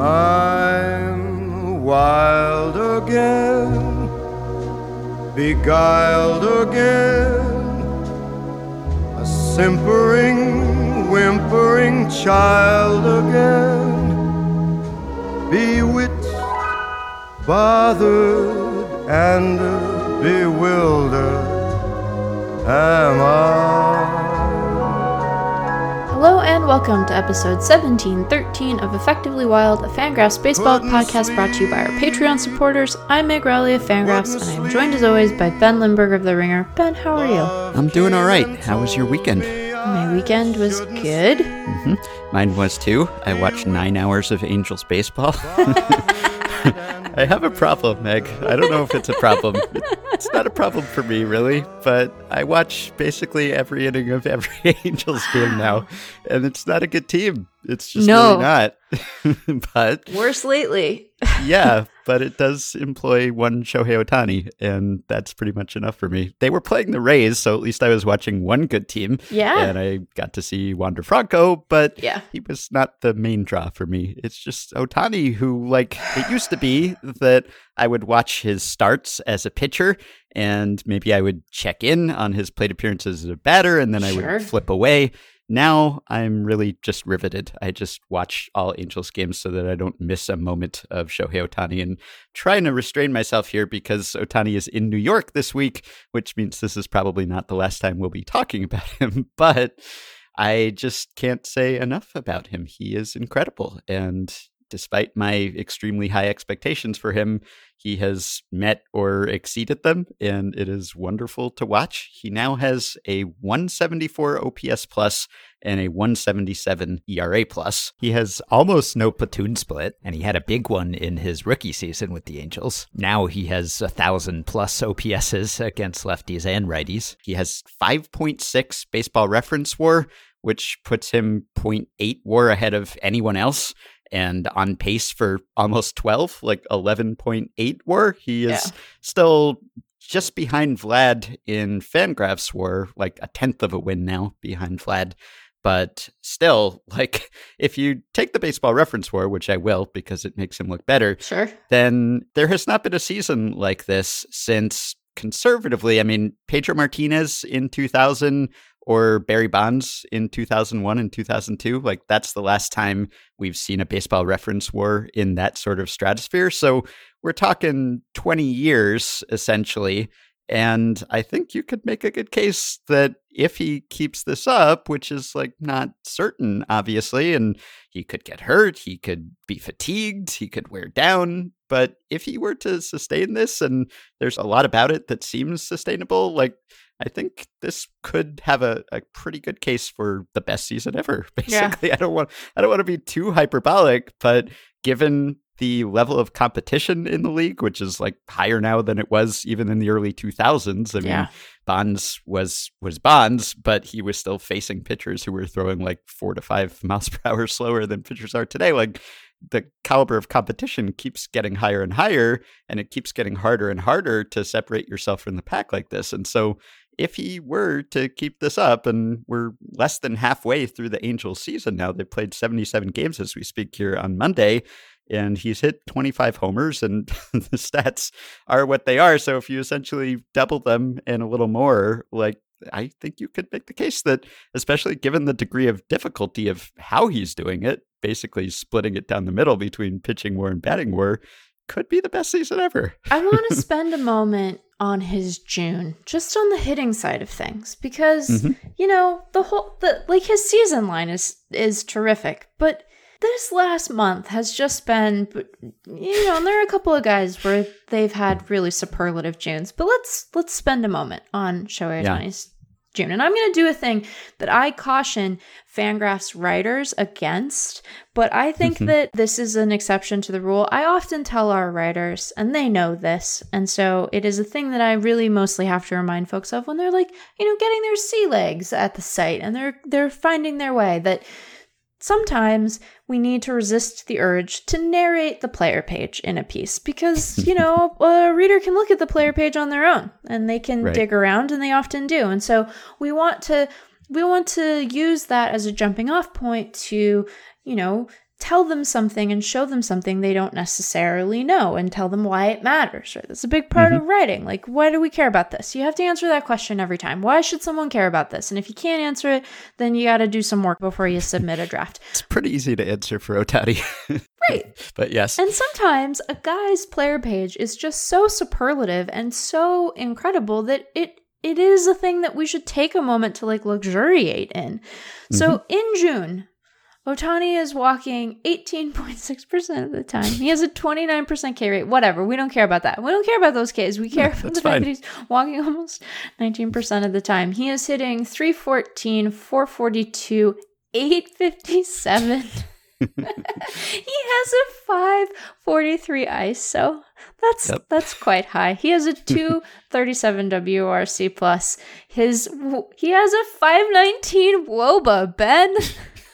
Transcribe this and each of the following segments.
I'm wild again, beguiled again, a simpering, whimpering child again, bewitched, bothered, and bewildered. Am I. Hello and welcome to episode 1713 of Effectively Wild, a Fangraphs baseball Couldn't podcast brought to you by our Patreon supporters. I'm Meg Rowley of Fangraphs, and I'm joined as always by Ben Lindbergh of The Ringer. Ben, how are you? I'm doing all right. How was your weekend? My weekend was good. hmm Mine was too. I watched nine hours of Angels baseball. I have a problem, Meg. I don't know if it's a problem. It's not a problem for me, really, but I watch basically every inning of every Angels game now, and it's not a good team. It's just No. really not. but Worse lately. yeah, but it does employ one Shohei Ohtani, and that's pretty much enough for me. They were playing the Rays, so at least I was watching one good team. Yeah. And I got to see Wander Franco, but Yeah. he was not the main draw for me. It's just Ohtani, who, like, it used to be that I would watch his starts as a pitcher, and maybe I would check in on his plate appearances as a batter, and then I Sure. would flip away. Now I'm really just riveted. I just watch all Angels games so that I don't miss a moment of Shohei Ohtani and trying to restrain myself here because Ohtani is in New York this week, which means this is probably not the last time we'll be talking about him. But I just can't say enough about him. He is incredible. And despite my extremely high expectations for him, he has met or exceeded them, and it is wonderful to watch. He now has a 174 OPS plus and a 177 ERA plus. He has almost no platoon split, and he had a big one in his rookie season with the Angels. Now he has a thousand plus OPSs against lefties and righties. He has 5.6 baseball reference war, which puts him 0.8 war ahead of anyone else and on pace for almost 12, like 11.8 war. He is Yeah. still just behind Vlad in Fangraphs war, like a tenth of a win now behind Vlad. But still, like, if you take the baseball reference war, which I will because it makes him look better, Sure. then there has not been a season like this since conservatively, I mean, Pedro Martinez in 2000 or Barry Bonds in 2001 and 2002. Like, that's the last time we've seen a baseball reference war in that sort of stratosphere. So we're talking 20 years essentially. And I think you could make a good case that if he keeps this up, which is like not certain, obviously, and he could get hurt, he could be fatigued, he could wear down. But if he were to sustain this, and there's a lot about it that seems sustainable, like I think this could have a, a pretty good case for the best season ever. Yeah. Basically, I don't want I don't want to be too hyperbolic, but given the level of competition in the league, which is like higher now than it was even in the early 2000s. I mean, Yeah. Bonds was was Bonds, but he was still facing pitchers who were throwing like four to five miles per hour slower than pitchers are today. Like the caliber of competition keeps getting higher and higher, and it keeps getting harder and harder to separate yourself from the pack like this. And so, if he were to keep this up, and we're less than halfway through the Angels season now, they've played 77 games as we speak here on Monday. And he's hit 25 homers, and the stats are what they are. So if you essentially double them and a little more, like I think you could make the case that, especially given the degree of difficulty of how he's doing it, basically splitting it down the middle between pitching war and batting war, could be the best season ever. I want to spend a moment on his June, just on the hitting side of things, because Mhm. you know the whole the like his season line is is terrific, but this last month has just been, you know, and there are a couple of guys where they've had really superlative Junes, but let's let's spend a moment on Shohei Yeah. June, and I'm going to do a thing that I caution Fangraphs writers against, but I think Mhm. that this is an exception to the rule. I often tell our writers, and they know this, and so it is a thing that I really mostly have to remind folks of when they're like, you know, getting their sea legs at the site and they're they're finding their way that sometimes we need to resist the urge to narrate the player page in a piece because you know a reader can look at the player page on their own and they can Right. dig around and they often do and so we want to we want to use that as a jumping off point to you know tell them something and show them something they don't necessarily know and tell them why it matters, right? That's a big part mm-hmm. of writing. Like, why do we care about this? You have to answer that question every time. Why should someone care about this? And if you can't answer it, then you got to do some work before you submit a draft. it's pretty easy to answer for Ohtani. right. But yes. And sometimes a guy's player page is just so superlative and so incredible that it it is a thing that we should take a moment to like luxuriate in. So mm-hmm. in June, Ohtani is walking 18.6% of the time. He has a 29% K rate. Whatever. We don't care about that. We don't care about those Ks. We care about the fact that he's walking almost 19% of the time. He is hitting 314, 442, 857. he has a 543 ISO. That's yep. that's quite high. He has a 237 WRC plus. His he has a 519 WOBA, Ben.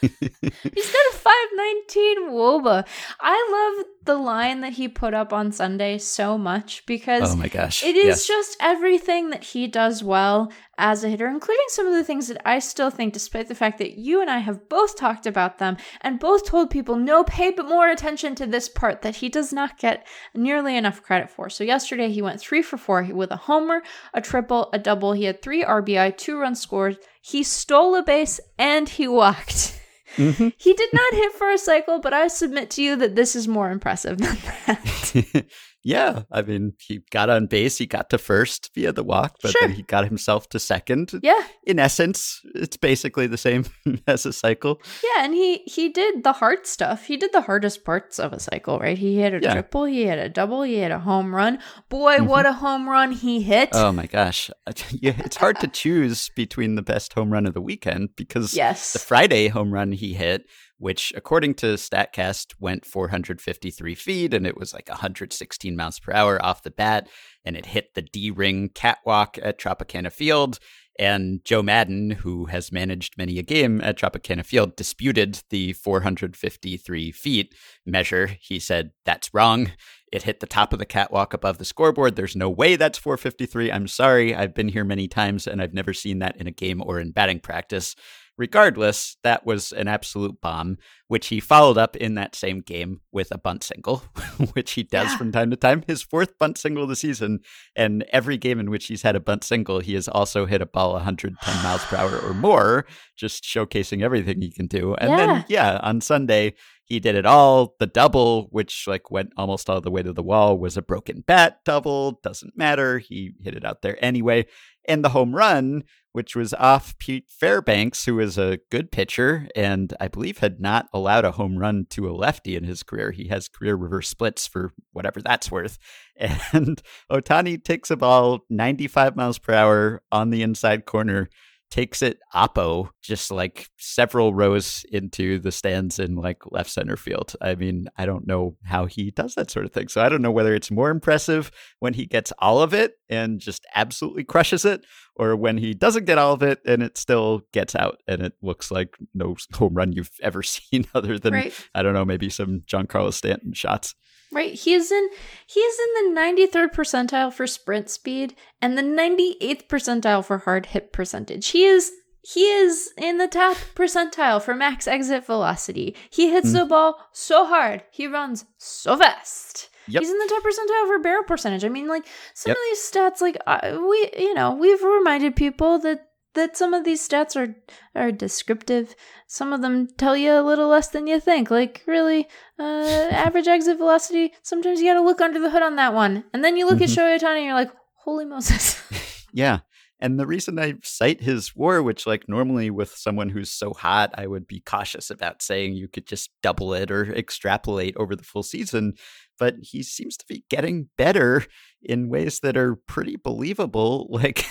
He's got a 519 Woba. I love the line that he put up on Sunday so much because oh my gosh. it is yes. just everything that he does well as a hitter, including some of the things that I still think, despite the fact that you and I have both talked about them and both told people, no, pay but more attention to this part that he does not get nearly enough credit for. So yesterday he went three for four with a homer, a triple, a double. He had three RBI, two runs scored. He stole a base and he walked. Mm-hmm. He did not hit for a cycle, but I submit to you that this is more impressive than that. yeah, I mean, he got on base, he got to first via the walk, but sure. then he got himself to second. Yeah. In essence, it's basically the same as a cycle. Yeah, and he he did the hard stuff. He did the hardest parts of a cycle, right? He hit a yeah. triple, he hit a double, he hit a home run. Boy, mm-hmm. what a home run he hit. Oh my gosh. yeah, it's hard to choose between the best home run of the weekend because yes. the Friday home run he hit which according to StatCast went 453 feet and it was like 116 miles per hour off the bat. And it hit the D ring catwalk at Tropicana Field. And Joe Maddon who has managed many a game at Tropicana Field, disputed the 453 feet measure. He said, that's wrong. It hit the top of the catwalk above the scoreboard. There's no way that's 453. I'm sorry. I've been here many times and I've never seen that in a game or in batting practice. Regardless, that was an absolute bomb, which he followed up in that same game with a bunt single, which he does yeah. from time to time. His fourth bunt single of the season, and every game in which he's had a bunt single, he has also hit a ball 110 miles per hour or more, just showcasing everything he can do. And yeah. then, yeah, on Sunday, he did it all. The double, which like went almost all the way to the wall, was a broken bat double. Doesn't matter. He hit it out there anyway. And the home run, which was off Pete Fairbanks, who is a good pitcher and I believe had not allowed a home run to a lefty in his career. He has career reverse splits for whatever that's worth. And Ohtani takes a ball 95 miles per hour on the inside corner takes it oppo just like several rows into the stands in like left center field. I mean, I don't know how he does that sort of thing. So I don't know whether it's more impressive when he gets all of it and just absolutely crushes it or when he doesn't get all of it and it still gets out and it looks like no home run you've ever seen other than right. I don't know, maybe some Giancarlo Stanton shots. Right. He is in he is in the 93rd percentile for sprint speed and the 98th percentile for hard hit percentage. He is he is in the top percentile for max exit velocity. He hits mm. the ball so hard. He runs so fast. Yep. He's in the top percentile for barrel percentage. I mean, like some yep. of these stats, like uh, we, you know, we've reminded people that that some of these stats are are descriptive. Some of them tell you a little less than you think. Like really, uh, average exit velocity. Sometimes you got to look under the hood on that one, and then you look mm-hmm. at Shohei Ohtani and you're like, holy Moses. yeah. And the reason I cite his war, which like normally with someone who's so hot, I would be cautious about saying you could just double it or extrapolate over the full season, but he seems to be getting better in ways that are pretty believable. Like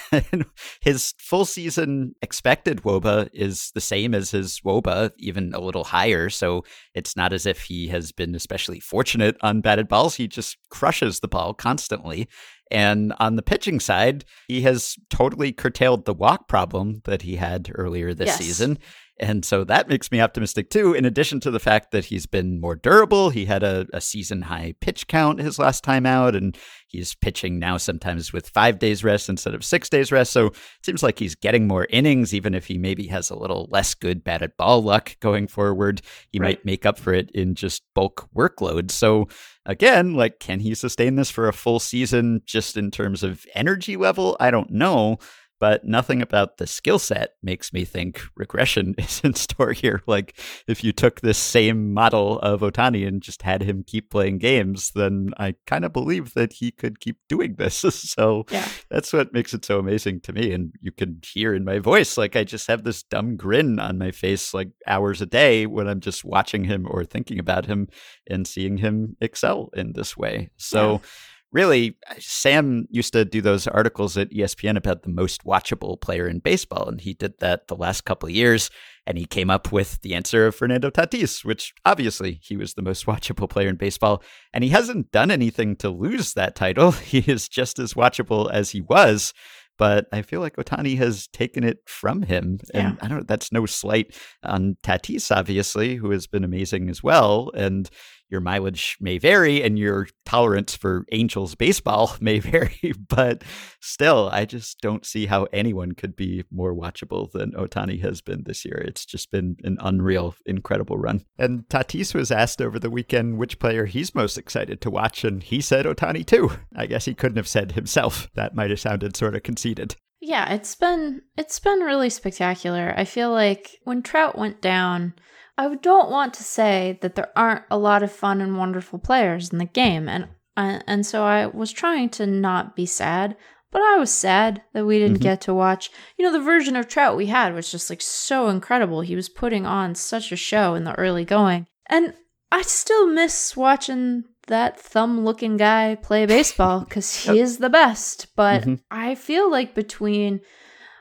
his full season expected woba is the same as his woba, even a little higher. So it's not as if he has been especially fortunate on batted balls. He just crushes the ball constantly. And on the pitching side, he has totally curtailed the walk problem that he had earlier this yes. season. And so that makes me optimistic too, in addition to the fact that he's been more durable. He had a, a season high pitch count his last time out, and he's pitching now sometimes with five days rest instead of six days rest. So it seems like he's getting more innings, even if he maybe has a little less good batted ball luck going forward. He right. might make up for it in just bulk workload. So again, like, can he sustain this for a full season just in terms of energy level? I don't know but nothing about the skill set makes me think regression is in store here. Like, if you took this same model of Ohtani and just had him keep playing games, then I kind of believe that he could keep doing this. so yeah. that's what makes it so amazing to me. And you can hear in my voice, like, I just have this dumb grin on my face, like hours a day when I'm just watching him or thinking about him and seeing him excel in this way. So, yeah really, uh, Sam used to do those articles at ESPN about the most watchable player in baseball, and he did that the last couple of years. And he came up with the answer of Fernando Tatis, which obviously he was the most watchable player in baseball. And he hasn't done anything to lose that title. He is just as watchable as he was but I feel like Ohtani has taken it from him. And yeah. I don't that's no slight on Tatis, obviously, who has been amazing as well. And your mileage may vary and your tolerance for Angels baseball may vary, but still, I just don't see how anyone could be more watchable than Ohtani has been this year. It's just been an unreal, incredible run. And Tatis was asked over the weekend which player he's most excited to watch, and he said Ohtani too. I guess he couldn't have said himself. That might have sounded sort of conceited. Yeah, it's been it's been really spectacular. I feel like when Trout went down, I don't want to say that there aren't a lot of fun and wonderful players in the game, and uh, and so I was trying to not be sad, but I was sad that we didn't mm-hmm. get to watch. You know, the version of Trout we had was just like so incredible. He was putting on such a show in the early going, and I still miss watching that thumb looking guy play baseball because he is the best. But mm-hmm. I feel like between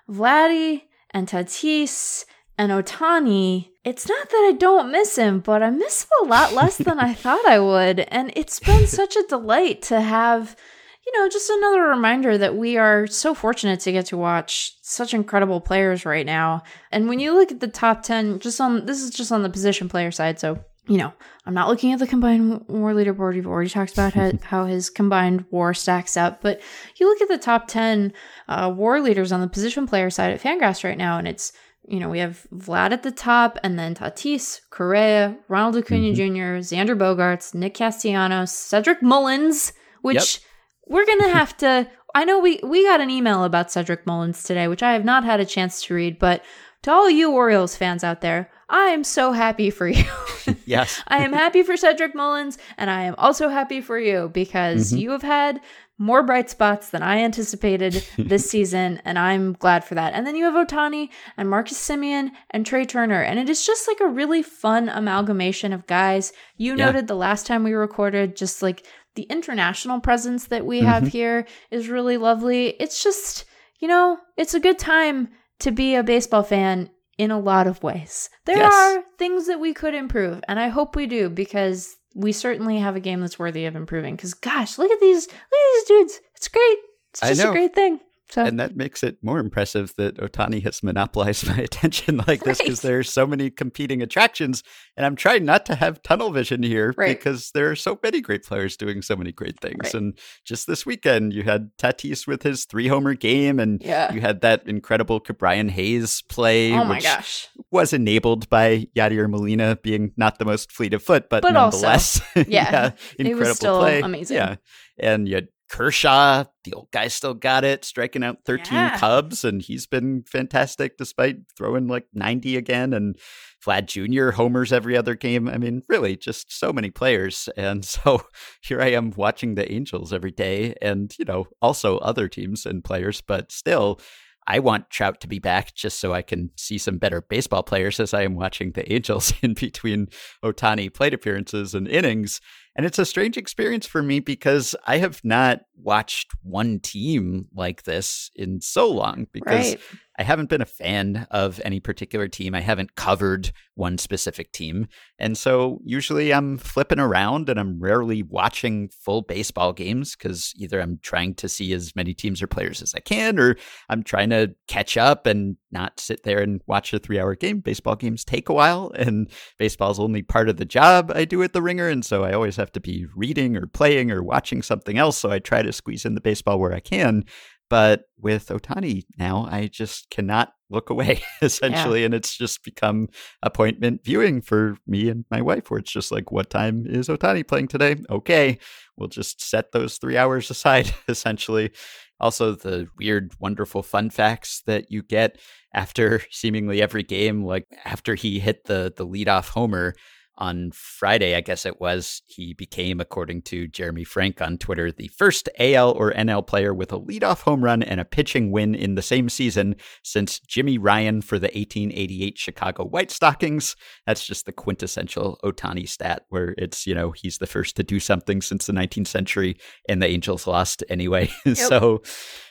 Vladdy and Tatis and Ohtani, it's not that I don't miss him, but I miss him a lot less than I thought I would. And it's been such a delight to have, you know, just another reminder that we are so fortunate to get to watch such incredible players right now. And when you look at the top 10, just on this is just on the position player side. So, you know, I'm not looking at the combined war leaderboard. You've already talked about how, how his combined war stacks up, but you look at the top 10 uh, war leaders on the position player side at Fangraphs right now, and it's you know, we have Vlad at the top, and then Tatis, Correa, Ronald Acuna mm-hmm. Jr., Xander Bogaerts, Nick Castellanos, Cedric Mullins, which yep. we're gonna have to. I know we we got an email about Cedric Mullins today, which I have not had a chance to read, but to all you Orioles fans out there, I am so happy for you. yes. I am happy for Cedric Mullins, and I am also happy for you because mm-hmm. you have had more bright spots than I anticipated this season, and I'm glad for that. And then you have Ohtani and Marcus Semien and Trea Turner, and it is just like a really fun amalgamation of guys. You yeah. noted the last time we recorded, just like the international presence that we mm-hmm. have here is really lovely. It's just, you know, it's a good time to be a baseball fan in a lot of ways. There yes. are things that we could improve, and I hope we do because we certainly have a game that's worthy of improving. Because gosh, look at these, look at these dudes. It's great. It's just a great thing. So. And that makes it more impressive that Ohtani has monopolized my attention like this because there are so many competing attractions. And I'm trying not to have tunnel vision here right. because there are so many great players doing so many great things. Right. And just this weekend, you had Tatis with his three homer game, and yeah. you had that incredible Ke'Bryan Hayes play. Oh my gosh. Was enabled by Yadier Molina being not the most fleet of foot, but, but nonetheless, also, yeah, yeah, incredible play. Amazing. Yeah. And you had Kershaw, the old guy still got it, striking out 13 yeah. Cubs, and he's been fantastic despite throwing like 90 again. And Vlad Jr. homers every other game. I mean, really, just so many players. And so here I am watching the Angels every day, and, you know, also other teams and players, but still. I want Trout to be back just so I can see some better baseball players as I am watching the Angels in between Ohtani plate appearances and innings. And it's a strange experience for me because I have not watched one team like this in so long because right. I haven't been a fan of any particular team. I haven't covered one specific team. And so usually I'm flipping around and I'm rarely watching full baseball games because either I'm trying to see as many teams or players as I can, or I'm trying to catch up and not sit there and watch a three hour game. Baseball games take a while, and baseball's only part of the job I do at the ringer. And so I always have to be reading or playing or watching something else. So I try to squeeze in the baseball where I can. But with Ohtani now, I just cannot look away essentially. Yeah. And it's just become appointment viewing for me and my wife, where it's just like, what time is Ohtani playing today? Okay, we'll just set those three hours aside essentially. Also, the weird, wonderful fun facts that you get after seemingly every game, like after he hit the the leadoff homer, on Friday, I guess it was, he became, according to Jeremy Frank on Twitter, the first AL or NL player with a leadoff home run and a pitching win in the same season since Jimmy Ryan for the 1888 Chicago White Stockings. That's just the quintessential Ohtani stat, where it's, you know, he's the first to do something since the 19th century and the Angels lost anyway. Yep. so,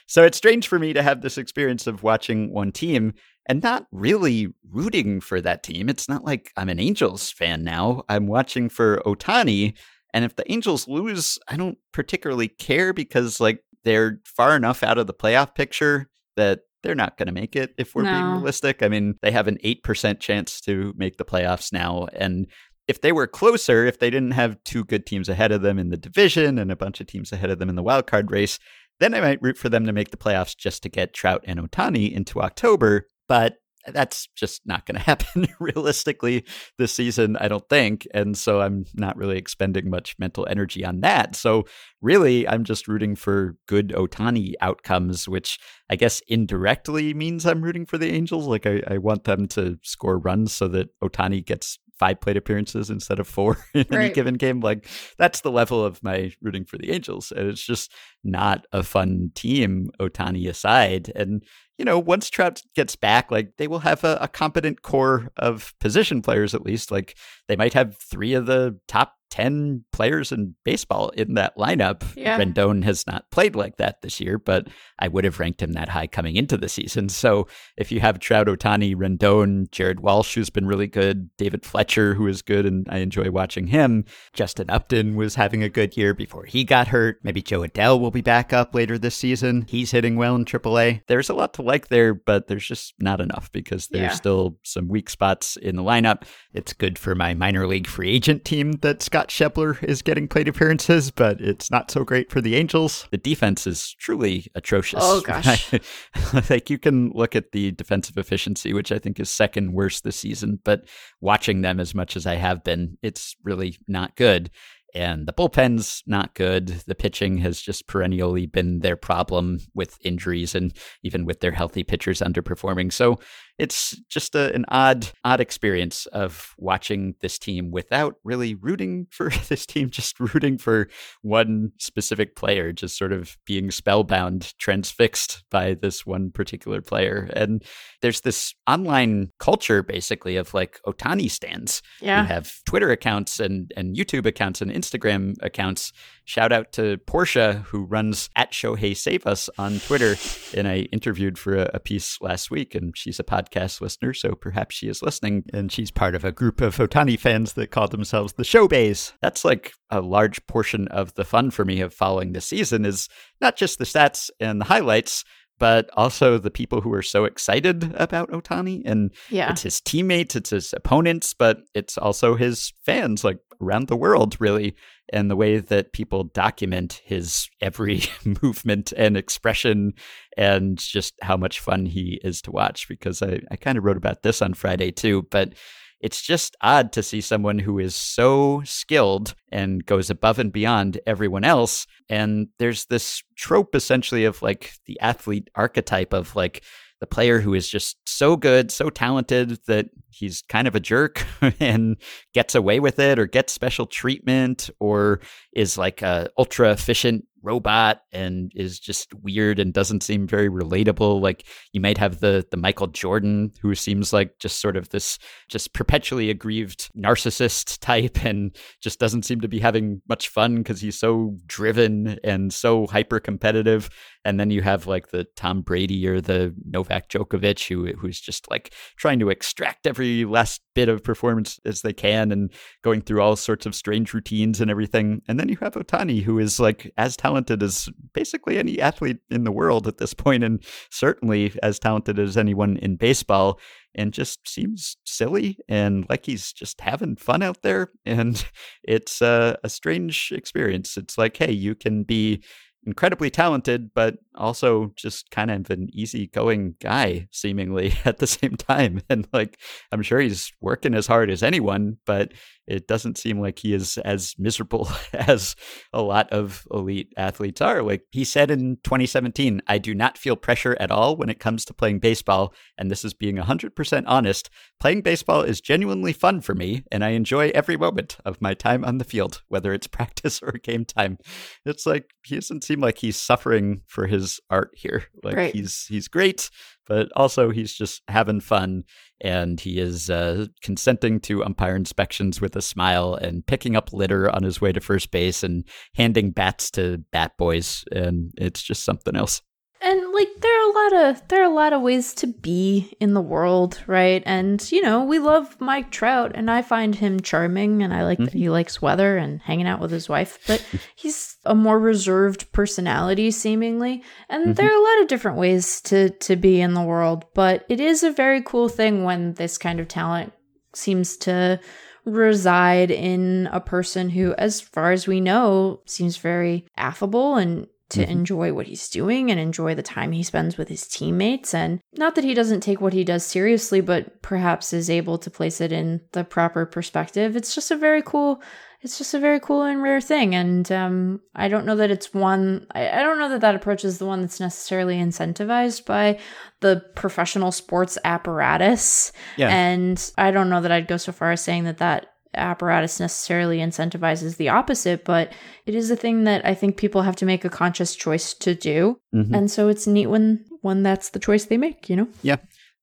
so it's strange for me to have this experience of watching one team and not really rooting for that team. It's not like I'm an Angels fan now. I'm watching for Ohtani. And if the Angels lose, I don't particularly care because like they're far enough out of the playoff picture that they're not going to make it if we're no. being realistic. I mean, they have an 8% chance to make the playoffs now. And if they were closer, if they didn't have two good teams ahead of them in the division and a bunch of teams ahead of them in the wild card race, then I might root for them to make the playoffs just to get Trout and Ohtani into October but that's just not going to happen realistically this season, I don't think. And so I'm not really expending much mental energy on that. So really, I'm just rooting for good Ohtani outcomes, which I guess indirectly means I'm rooting for the Angels. Like I, I want them to score runs so that Ohtani gets five plate appearances instead of four in right. any given game. Like that's the level of my rooting for the Angels. And it's just not a fun team, Ohtani aside. And you know, once Trout gets back, like they will have a, a, competent core of position players at least. Like they might have three of the top 10 players in baseball in that lineup. Yeah. Rendon has not played like that this year, but I would have ranked him that high coming into the season. So if you have Trout, Ohtani, Rendon, Jared Walsh, who's been really good, David Fletcher, who is good, and I enjoy watching him. Justin Upton was having a good year before he got hurt. Maybe Jo Adell will be back up later this season. He's hitting well in AAA. There's a lot to like there, but there's just not enough because there's yeah. still some weak spots in the lineup. It's good for my minor league free agent team that Scott Scott Schebler is getting plate appearances, but it's not so great for the Angels. The defense is truly atrocious. Oh gosh. like you can look at the defensive efficiency, which I think is second worst this season, but watching them as much as I have been, it's really not good. And the bullpen's not good. The pitching has just perennially been their problem with injuries and even with their healthy pitchers underperforming. So it's just a, an odd, odd experience of watching this team without really rooting for this team, just rooting for one specific player, just sort of being spellbound, transfixed by this one particular player. And there's this online culture basically of like Ohtani stands. Yeah. You have Twitter accounts and, and YouTube accounts and Instagram accounts. Shout out to Portia, who runs at Shohei Save Us on Twitter. And I interviewed for a, a piece last week, and she's a podcast podcast listener, so perhaps she is listening. And she's part of a group of Ohtani fans that call themselves the Showbays. That's like a large portion of the fun for me of following the season is not just the stats and the highlights, but also the people who are so excited about Ohtani. And yeah. it's his teammates, it's his opponents, but it's also his fans, like around the world, really. And the way that people document his every movement and expression and just how much fun he is to watch. Because I, I kind of wrote about this on Friday too, but it's just odd to see someone who is so skilled and goes above and beyond everyone else. And there's this trope essentially of like the athlete archetype of like the player who is just so good, so talented that he's kind of a jerk and gets away with it or gets special treatment or is like a ultra efficient robot and is just weird and doesn't seem very relatable. Like you might have the the Michael Jordan who seems like just sort of this just perpetually aggrieved narcissist type and just doesn't seem to be having much fun because he's so driven and so hyper competitive. And then you have like the Tom Brady or the Novak Djokovic who who's just like trying to extract every last bit of performance as they can and going through all sorts of strange routines and everything. And then you have Ohtani who is like as talented as basically any athlete in the world at this point and certainly as talented as anyone in baseball and just seems silly and like he's just having fun out there. And it's a strange experience. It's like hey you can be incredibly talented, but also just kind of an easygoing guy, seemingly at the same time. And like, I'm sure he's working as hard as anyone, but it doesn't seem like he is as miserable as a lot of elite athletes are. Like he said in 2017, I do not feel pressure at all when it comes to playing baseball. And this is being 100% honest. Playing baseball is genuinely fun for me, and I enjoy every moment of my time on the field, whether it's practice or game time. It's like he doesn't seem like he's suffering for his art here. Like right. he's he's great but also he's just having fun and he is uh, consenting to umpire inspections with a smile and picking up litter on his way to first base and handing bats to bat boys and it's just something else like there are a lot of there are a lot of ways to be in the world right and you know we love mike trout and i find him charming and i like mm-hmm. that he likes weather and hanging out with his wife but he's a more reserved personality seemingly and mm-hmm. there are a lot of different ways to to be in the world but it is a very cool thing when this kind of talent seems to reside in a person who as far as we know seems very affable and to mm-hmm. enjoy what he's doing and enjoy the time he spends with his teammates. And not that he doesn't take what he does seriously, but perhaps is able to place it in the proper perspective. It's just a very cool. It's just a very cool and rare thing, and um, I don't know that it's one. I, I don't know that that approach is the one that's necessarily incentivized by the professional sports apparatus. Yeah. And I don't know that I'd go so far as saying that that apparatus necessarily incentivizes the opposite, but it is a thing that I think people have to make a conscious choice to do. Mm-hmm. And so it's neat when when that's the choice they make, you know? Yeah.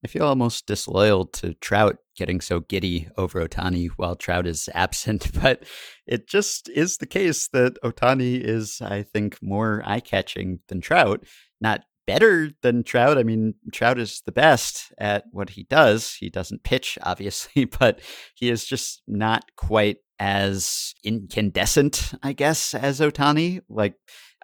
I feel almost disloyal to Trout getting so giddy over Ohtani while Trout is absent, but it just is the case that Ohtani is, I think, more eye catching than Trout. Not better than Trout. I mean, Trout is the best at what he does. He doesn't pitch, obviously, but he is just not quite as incandescent, I guess, as Ohtani. Like,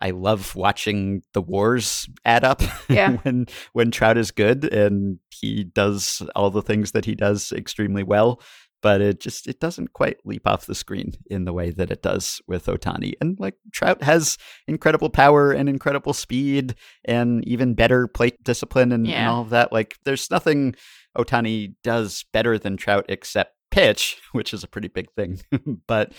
I love watching the wars add up yeah. when when Trout is good and he does all the things that he does extremely well but it just it doesn't quite leap off the screen in the way that it does with Ohtani. And like Trout has incredible power and incredible speed and even better plate discipline and, yeah. and all of that. Like there's nothing Ohtani does better than Trout except pitch, which is a pretty big thing. but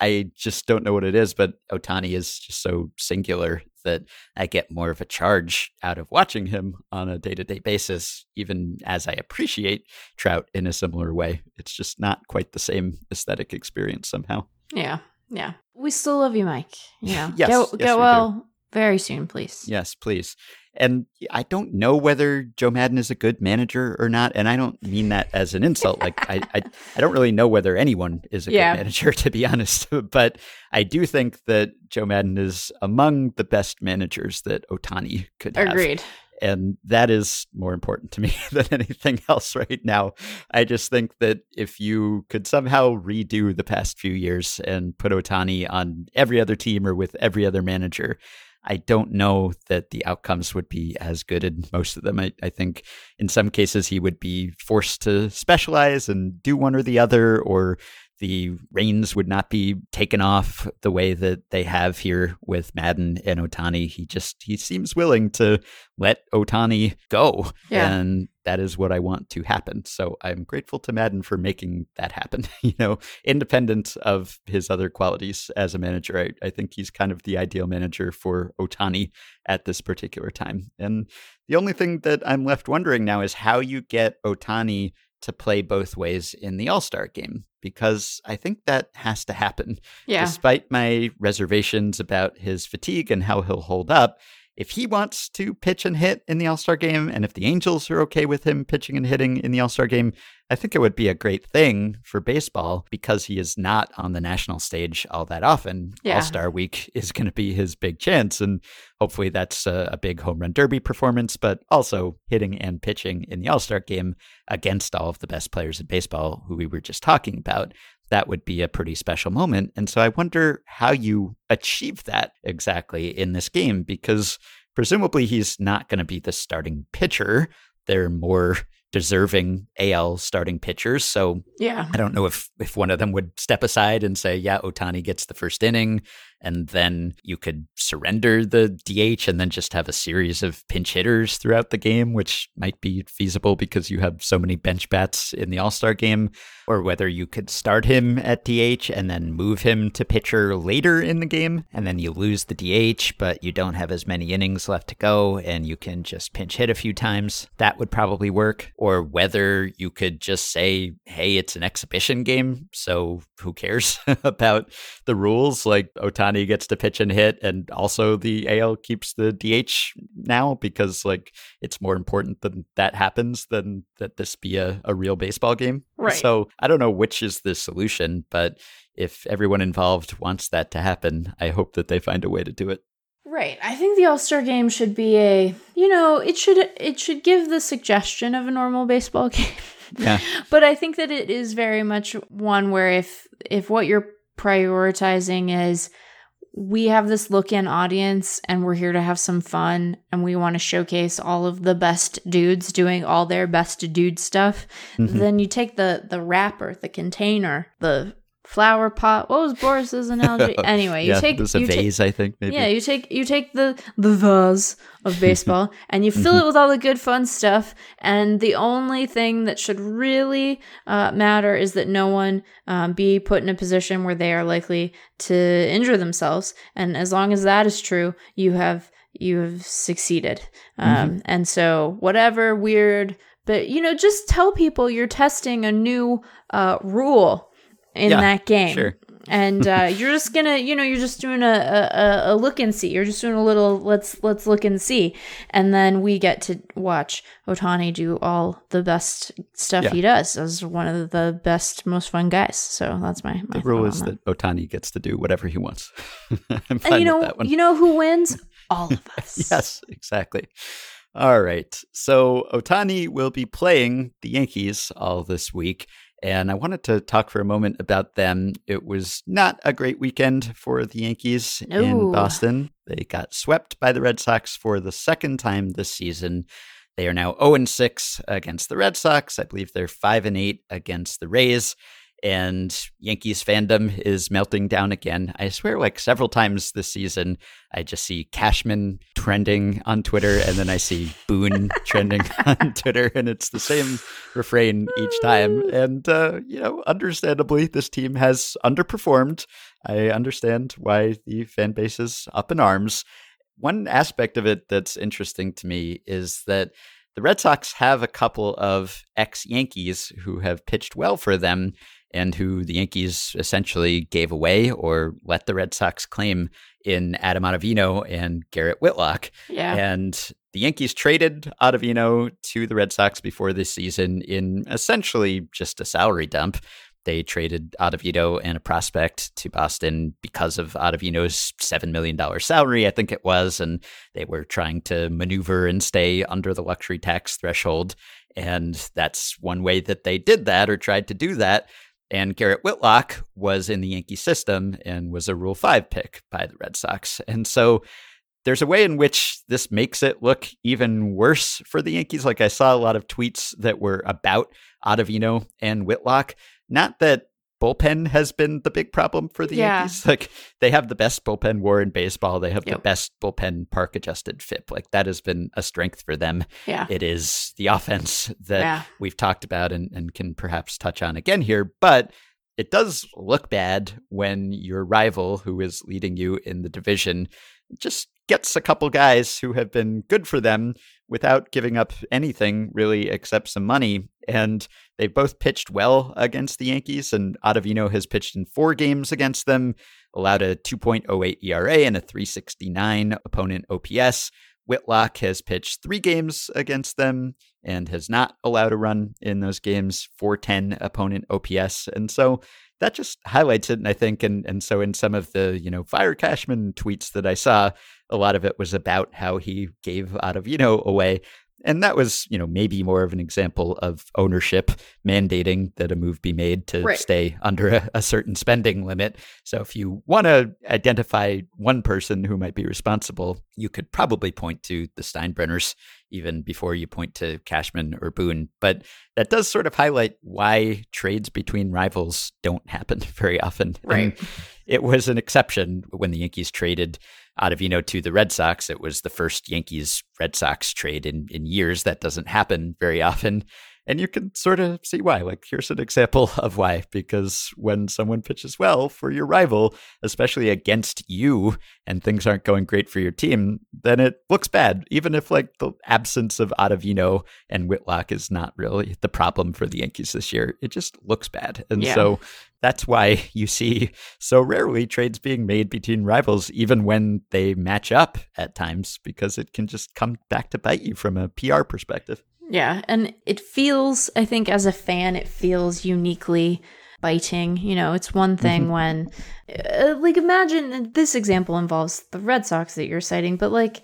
I just don't know what it is. But Ohtani is just so singular that I get more of a charge out of watching him on a day to day basis, even as I appreciate Trout in a similar way. It's just not quite the same aesthetic experience somehow. Yeah. Yeah. We still love you, Mike. Yeah. yes, get, yes, get well do. Very soon, please. Yes, please. And I don't know whether Joe Maddon is a good manager or not. And I don't mean that as an insult. Like I, I, I don't really know whether anyone is a yeah. good manager, to be honest. but I do think that Joe Maddon is among the best managers that Ohtani could have. Agreed. And that is more important to me than anything else right now. I just think that if you could somehow redo the past few years and put Ohtani on every other team or with every other manager, I don't know that the outcomes would be as good in most of them. I, I, think in some cases he would be forced to specialize and do one or the other, or the reins would not be taken off the way that they have here with Maddon and Ohtani. He just he seems willing to let Ohtani go. Yeah. And that is what I want to happen. So I'm grateful to Maddon for making that happen. you know, independent of his other qualities as a manager, I, I think he's kind of the ideal manager for Ohtani at this particular time. And the only thing that I'm left wondering now is how you get Ohtani to play both ways in the All Star game because I think that has to happen. Yeah. Despite my reservations about his fatigue and how he'll hold up, if he wants to pitch and hit in the All Star game, and if the Angels are okay with him pitching and hitting in the All Star game, I think it would be a great thing for baseball because he is not on the national stage all that often. Yeah. All Star week is going to be his big chance. And hopefully that's a, a big home run derby performance, but also hitting and pitching in the All Star game against all of the best players in baseball who we were just talking about that would be a pretty special moment. And so I wonder how you achieve that exactly in this game, because presumably he's not going to be the starting pitcher. They're more deserving AL starting pitchers. So yeah. I don't know if if one of them would step aside and say, "Yeah, Ohtani gets the first inning," and then you could surrender the DH and then just have a series of pinch hitters throughout the game, which might be feasible because you have so many bench bats in the All Star game, or whether you could start him at DH and then move him to pitcher later in the game, and then you lose the DH, but you don't have as many innings left to go, and you can just pinch hit a few times. That would probably work. Or whether you could just say, hey, it's an exhibition game, so who cares about the rules? Like Ohtani gets to pitch and hit, and also the AL keeps the DH now because like it's more important than that happens than that this be a, a real baseball game. Right. So I don't know which is the solution, but if everyone involved wants that to happen, I hope that they find a way to do it. Right. I think the All-Star game should be a, you know, it should it should give the suggestion of a normal baseball game. Yeah. but I think that it is very much one where if if what you're prioritizing is we have this look in audience and we're here to have some fun and we want to showcase all of the best dudes doing all their best dude stuff Mhm. then you take the the wrapper the container the flower pot what was boris's analogy anyway you yeah, take there's a you take- vase, I think. Maybe. yeah, you take you take the the vase of baseball and you fill it with all the good fun stuff. And the only thing that should really uh, matter is that no one um, be put in a position where they are likely to injure themselves. And as long as that is true, you have you have succeeded. Um, And so whatever weird, but you know, just tell people you're testing a new uh, rule in Yeah, that game sure. and uh, you're just gonna you know you're just doing a, a a look and see you're just doing a little let's let's look and see and then we get to watch Ohtani do all the best stuff Yeah. he does as one of the best most fun guys so that's my, my The rule is on that Ohtani gets to do whatever he wants. I'm fine and you know with that one. you know who wins all of us yes, exactly. All right. So Ohtani will be playing the Yankees all this week. And I wanted to talk for a moment about them. It was not a great weekend for the Yankees No. in Boston. They got swept by the Red Sox for the second time this season. They are now 0 6 against the Red Sox. I believe they're 5 and 8 against the Rays. And Yankees fandom is melting down again. I swear, like several times this season, I just see Cashman trending on Twitter, and then I see Boone trending on Twitter, and it's the same refrain each time. And, uh, you know, understandably, this team has underperformed. I understand why the fan base is up in arms. One aspect of it that's interesting to me is that the Red Sox have a couple of ex Yankees who have pitched well for them and who the Yankees essentially gave away or let the Red Sox claim in Adam Ottavino and Garrett Whitlock. yeah And the Yankees traded Ottavino to the Red Sox before this season in essentially just a salary dump. They traded Ottavino and a prospect to Boston because of Ottavino's $7 million salary, I think it was. And they were trying to maneuver and stay under the luxury tax threshold. And that's one way that they did that or tried to do that. And Garrett Whitlock was in the Yankee system and was a Rule 5 pick by the Red Sox. And so there's a way in which this makes it look even worse for the Yankees. Like I saw a lot of tweets that were about Ottavino and Whitlock. Not that bullpen has been the big problem for the Yeah. Yankees. Like they have the best bullpen war in baseball. They have the best bullpen park adjusted FIP. Like that has been a strength for them. yeah It is the offense that yeah we've talked about and, and can perhaps touch on again here. But it does look bad when your rival, who is leading you in the division, just gets a couple guys who have been good for them without giving up anything really except some money. And they've both pitched well against the Yankees, and Ottavino has pitched in four games against them, allowed a 2.08 ERA and a 369 opponent OPS. Whitlock has pitched three games against them and has not allowed a run in those games, 410 opponent OPS. And so that just highlights it. And I think, and, and so in some of the, you know, Fire Cashman tweets that I saw, a lot of it was about how he gave Ottavino away. And that was, you know, maybe more of an example of ownership mandating that a move be made to right. stay under a, a, certain spending limit. So if you want to identify one person who might be responsible, you could probably point to the Steinbrenners even before you point to Cashman or Boone. But that does sort of highlight why trades between rivals don't happen very often. Right. And it was an exception when the Yankees traded Ottavino to the Red Sox. It was the first Yankees Red Sox trade in, in years. That doesn't happen very often. And you can sort of see why. Like, here's an example of why. Because when someone pitches well for your rival, especially against you, and things aren't going great for your team, then it looks bad. Even if, like, the absence of Ottavino and Whitlock is not really the problem for the Yankees this year, it just looks bad. And yeah. so that's why you see so rarely trades being made between rivals, even when they match up at times, because it can just come back to bite you from a PR perspective. Yeah, and it feels, I think, as a fan, it feels uniquely biting. You know, it's one thing mm-hmm. when, uh, like, imagine this example involves the Red Sox that you're citing, but like,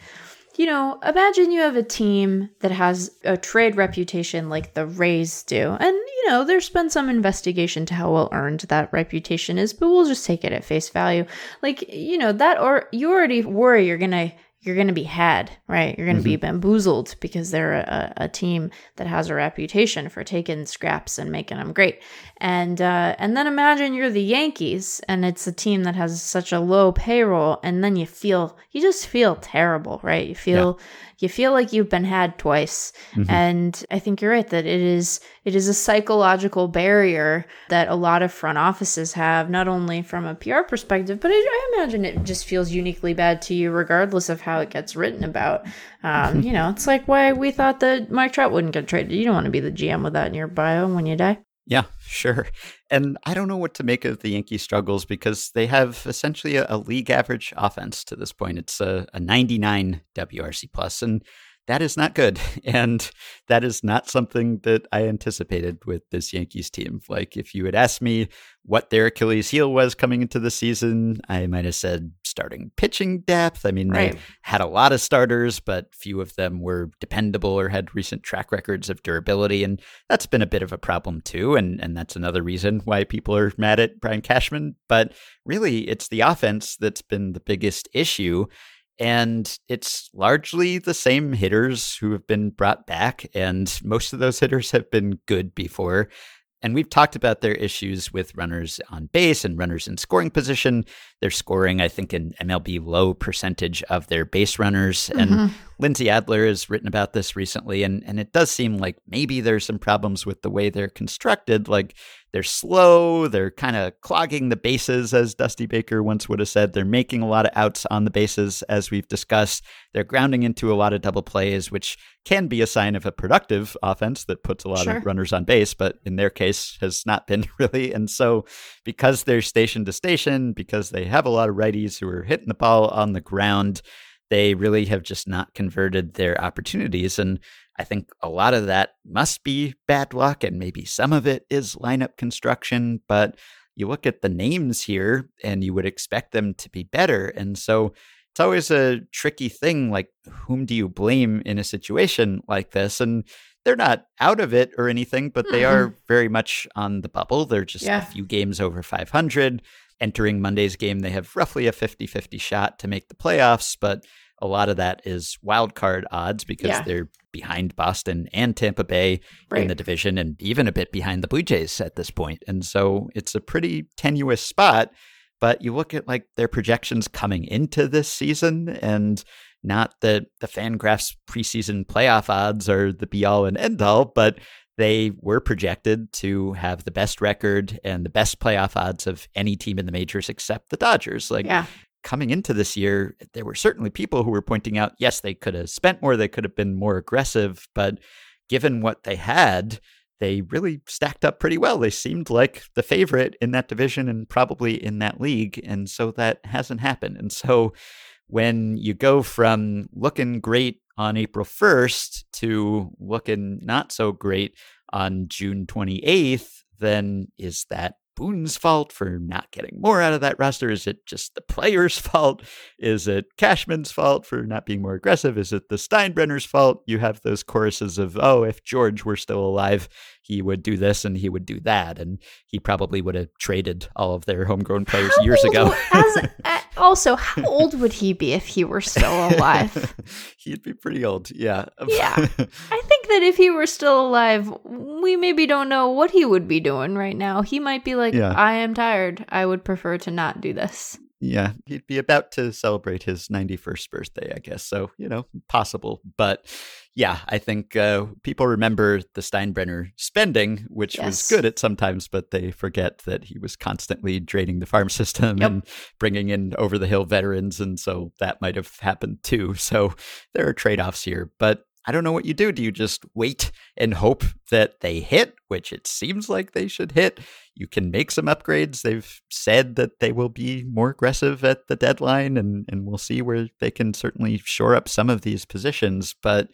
you know, imagine you have a team that has a trade reputation like the Rays do. And, you know, there's been some investigation to how well earned that reputation is, but we'll just take it at face value. Like, you know, that or you already worry you're going to you're going to be had, right? You're going to mm-hmm. be bamboozled because they're a, a, team that has a reputation for taking scraps and making them great. And uh, and then imagine you're the Yankees and it's a team that has such a low payroll, and then you feel you just feel terrible, right? You feel yeah you feel like you've been had twice. Mm-hmm. And I think you're right that it is it is a psychological barrier that a lot of front offices have, not only from a PR perspective, but I, I imagine it just feels uniquely bad to you, regardless of how it gets written about. Um, you know, it's like why we thought that Mike Trout wouldn't get traded. You don't want to be the GM with that in your bio when you die. Yeah, sure. And I don't know what to make of the Yankee struggles because they have essentially a, a league average offense to this point. It's a, a 99 WRC plus, and that is not good. And that is not something that I anticipated with this Yankees team. Like, if you had asked me what their Achilles heel was coming into the season, I might have said starting pitching depth. I mean, right. they had a lot of starters, but few of them were dependable or had recent track records of durability. And that's been a bit of a problem too. And, and that's another reason why people are mad at Brian Cashman. But really, it's the offense that's been the biggest issue. And it's largely the same hitters who have been brought back, and most of those hitters have been good before. And we've talked about their issues with runners on base and runners in scoring position. They're scoring, I think, an MLB low percentage of their base runners. Mm-hmm. And Lindsey Adler has written about this recently. And, and it does seem like maybe there's some problems with the way they're constructed. Like they're slow, they're kind of clogging the bases, as Dusty Baker once would have said. They're making a lot of outs on the bases, as we've discussed. They're grounding into a lot of double plays, which can be a sign of a productive offense that puts a lot sure. of runners on base, but in their case has not been really. And so, because they're station to station, because they have a lot of righties who are hitting the ball on the ground, they really have just not converted their opportunities. And I think a lot of that must be bad luck, and maybe some of it is lineup construction. But you look at the names here, and you would expect them to be better. And so it's always a tricky thing. Like, whom do you blame in a situation like this? And they're not out of it or anything, but they mm-hmm. are very much on the bubble. They're just yeah. a few games over 500. Entering Monday's game, they have roughly a 50 50 shot to make the playoffs, but a lot of that is wild card odds because yeah. they're behind Boston and Tampa Bay right. in the division and even a bit behind the Blue Jays at this point. And so it's a pretty tenuous spot. But you look at like their projections coming into this season and not that the Fangraphs preseason playoff odds are the be all and end all, but they were projected to have the best record and the best playoff odds of any team in the majors except the Dodgers. Like yeah coming into this year, there were certainly people who were pointing out, yes, they could have spent more, they could have been more aggressive, but given what they had, they really stacked up pretty well. They seemed like the favorite in that division and probably in that league. And so that hasn't happened. And so when you go from looking great on April 1st to looking not so great on June 28th, then is that Boone's fault for not getting more out of that roster? Is it just the players' fault? Is it Cashman's fault for not being more aggressive? Is it the Steinbrenner's fault? You have those choruses of, oh, if George were still alive, he would do this and he would do that. And he probably would have traded all of their homegrown players How years ago. As, uh, also, how old would he be if he were still alive? He'd be pretty old. Yeah. Yeah. I think that if he were still alive, we maybe don't know what he would be doing right now. He might be like, Yeah. I am tired. I would prefer to not do this. Yeah, he'd be about to celebrate his 91st birthday, I guess. So, you know, possible. But yeah, I think uh, people remember the Steinbrenner spending, which was good at sometimes, but they forget that he was constantly draining the farm system Yep. and bringing in over the hill veterans. And so that might have happened too. So there are trade offs here. But I don't know what you do. Do you just wait and hope that they hit, which it seems like they should hit? You can make some upgrades. They've said that they will be more aggressive at the deadline, and, and we'll see where they can certainly shore up some of these positions. But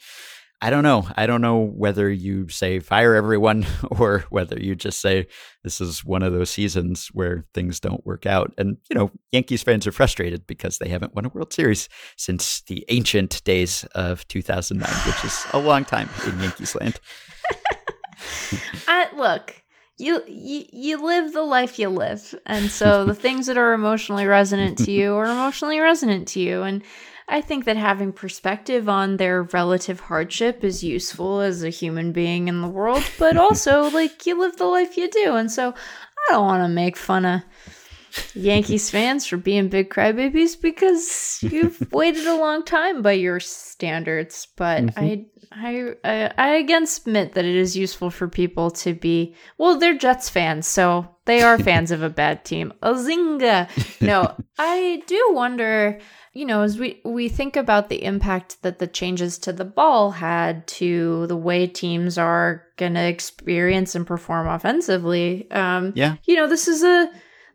I don't know. I don't know whether you say fire everyone or whether you just say this is one of those seasons where things don't work out. And, you know, Yankees fans are frustrated because they haven't won a World Series since the ancient days of 2009, which is a long time in Yankees land. I, look, you, you you live the life you live, and so the things that are emotionally resonant to you are emotionally resonant to you. And I think that having perspective on their relative hardship is useful as a human being in the world, but also like you live the life you do. And so I don't want to make fun of Yankees fans for being big crybabies because you've waited a long time by your standards. But mm-hmm. I, I, I, I again submit that it is useful for people to be well. They're Jets fans, so they are fans of a bad team. A zinga! No, I do wonder. You know, as we we think about the impact that the changes to the ball had to the way teams are gonna experience and perform offensively. Um, Yeah. you know, this is a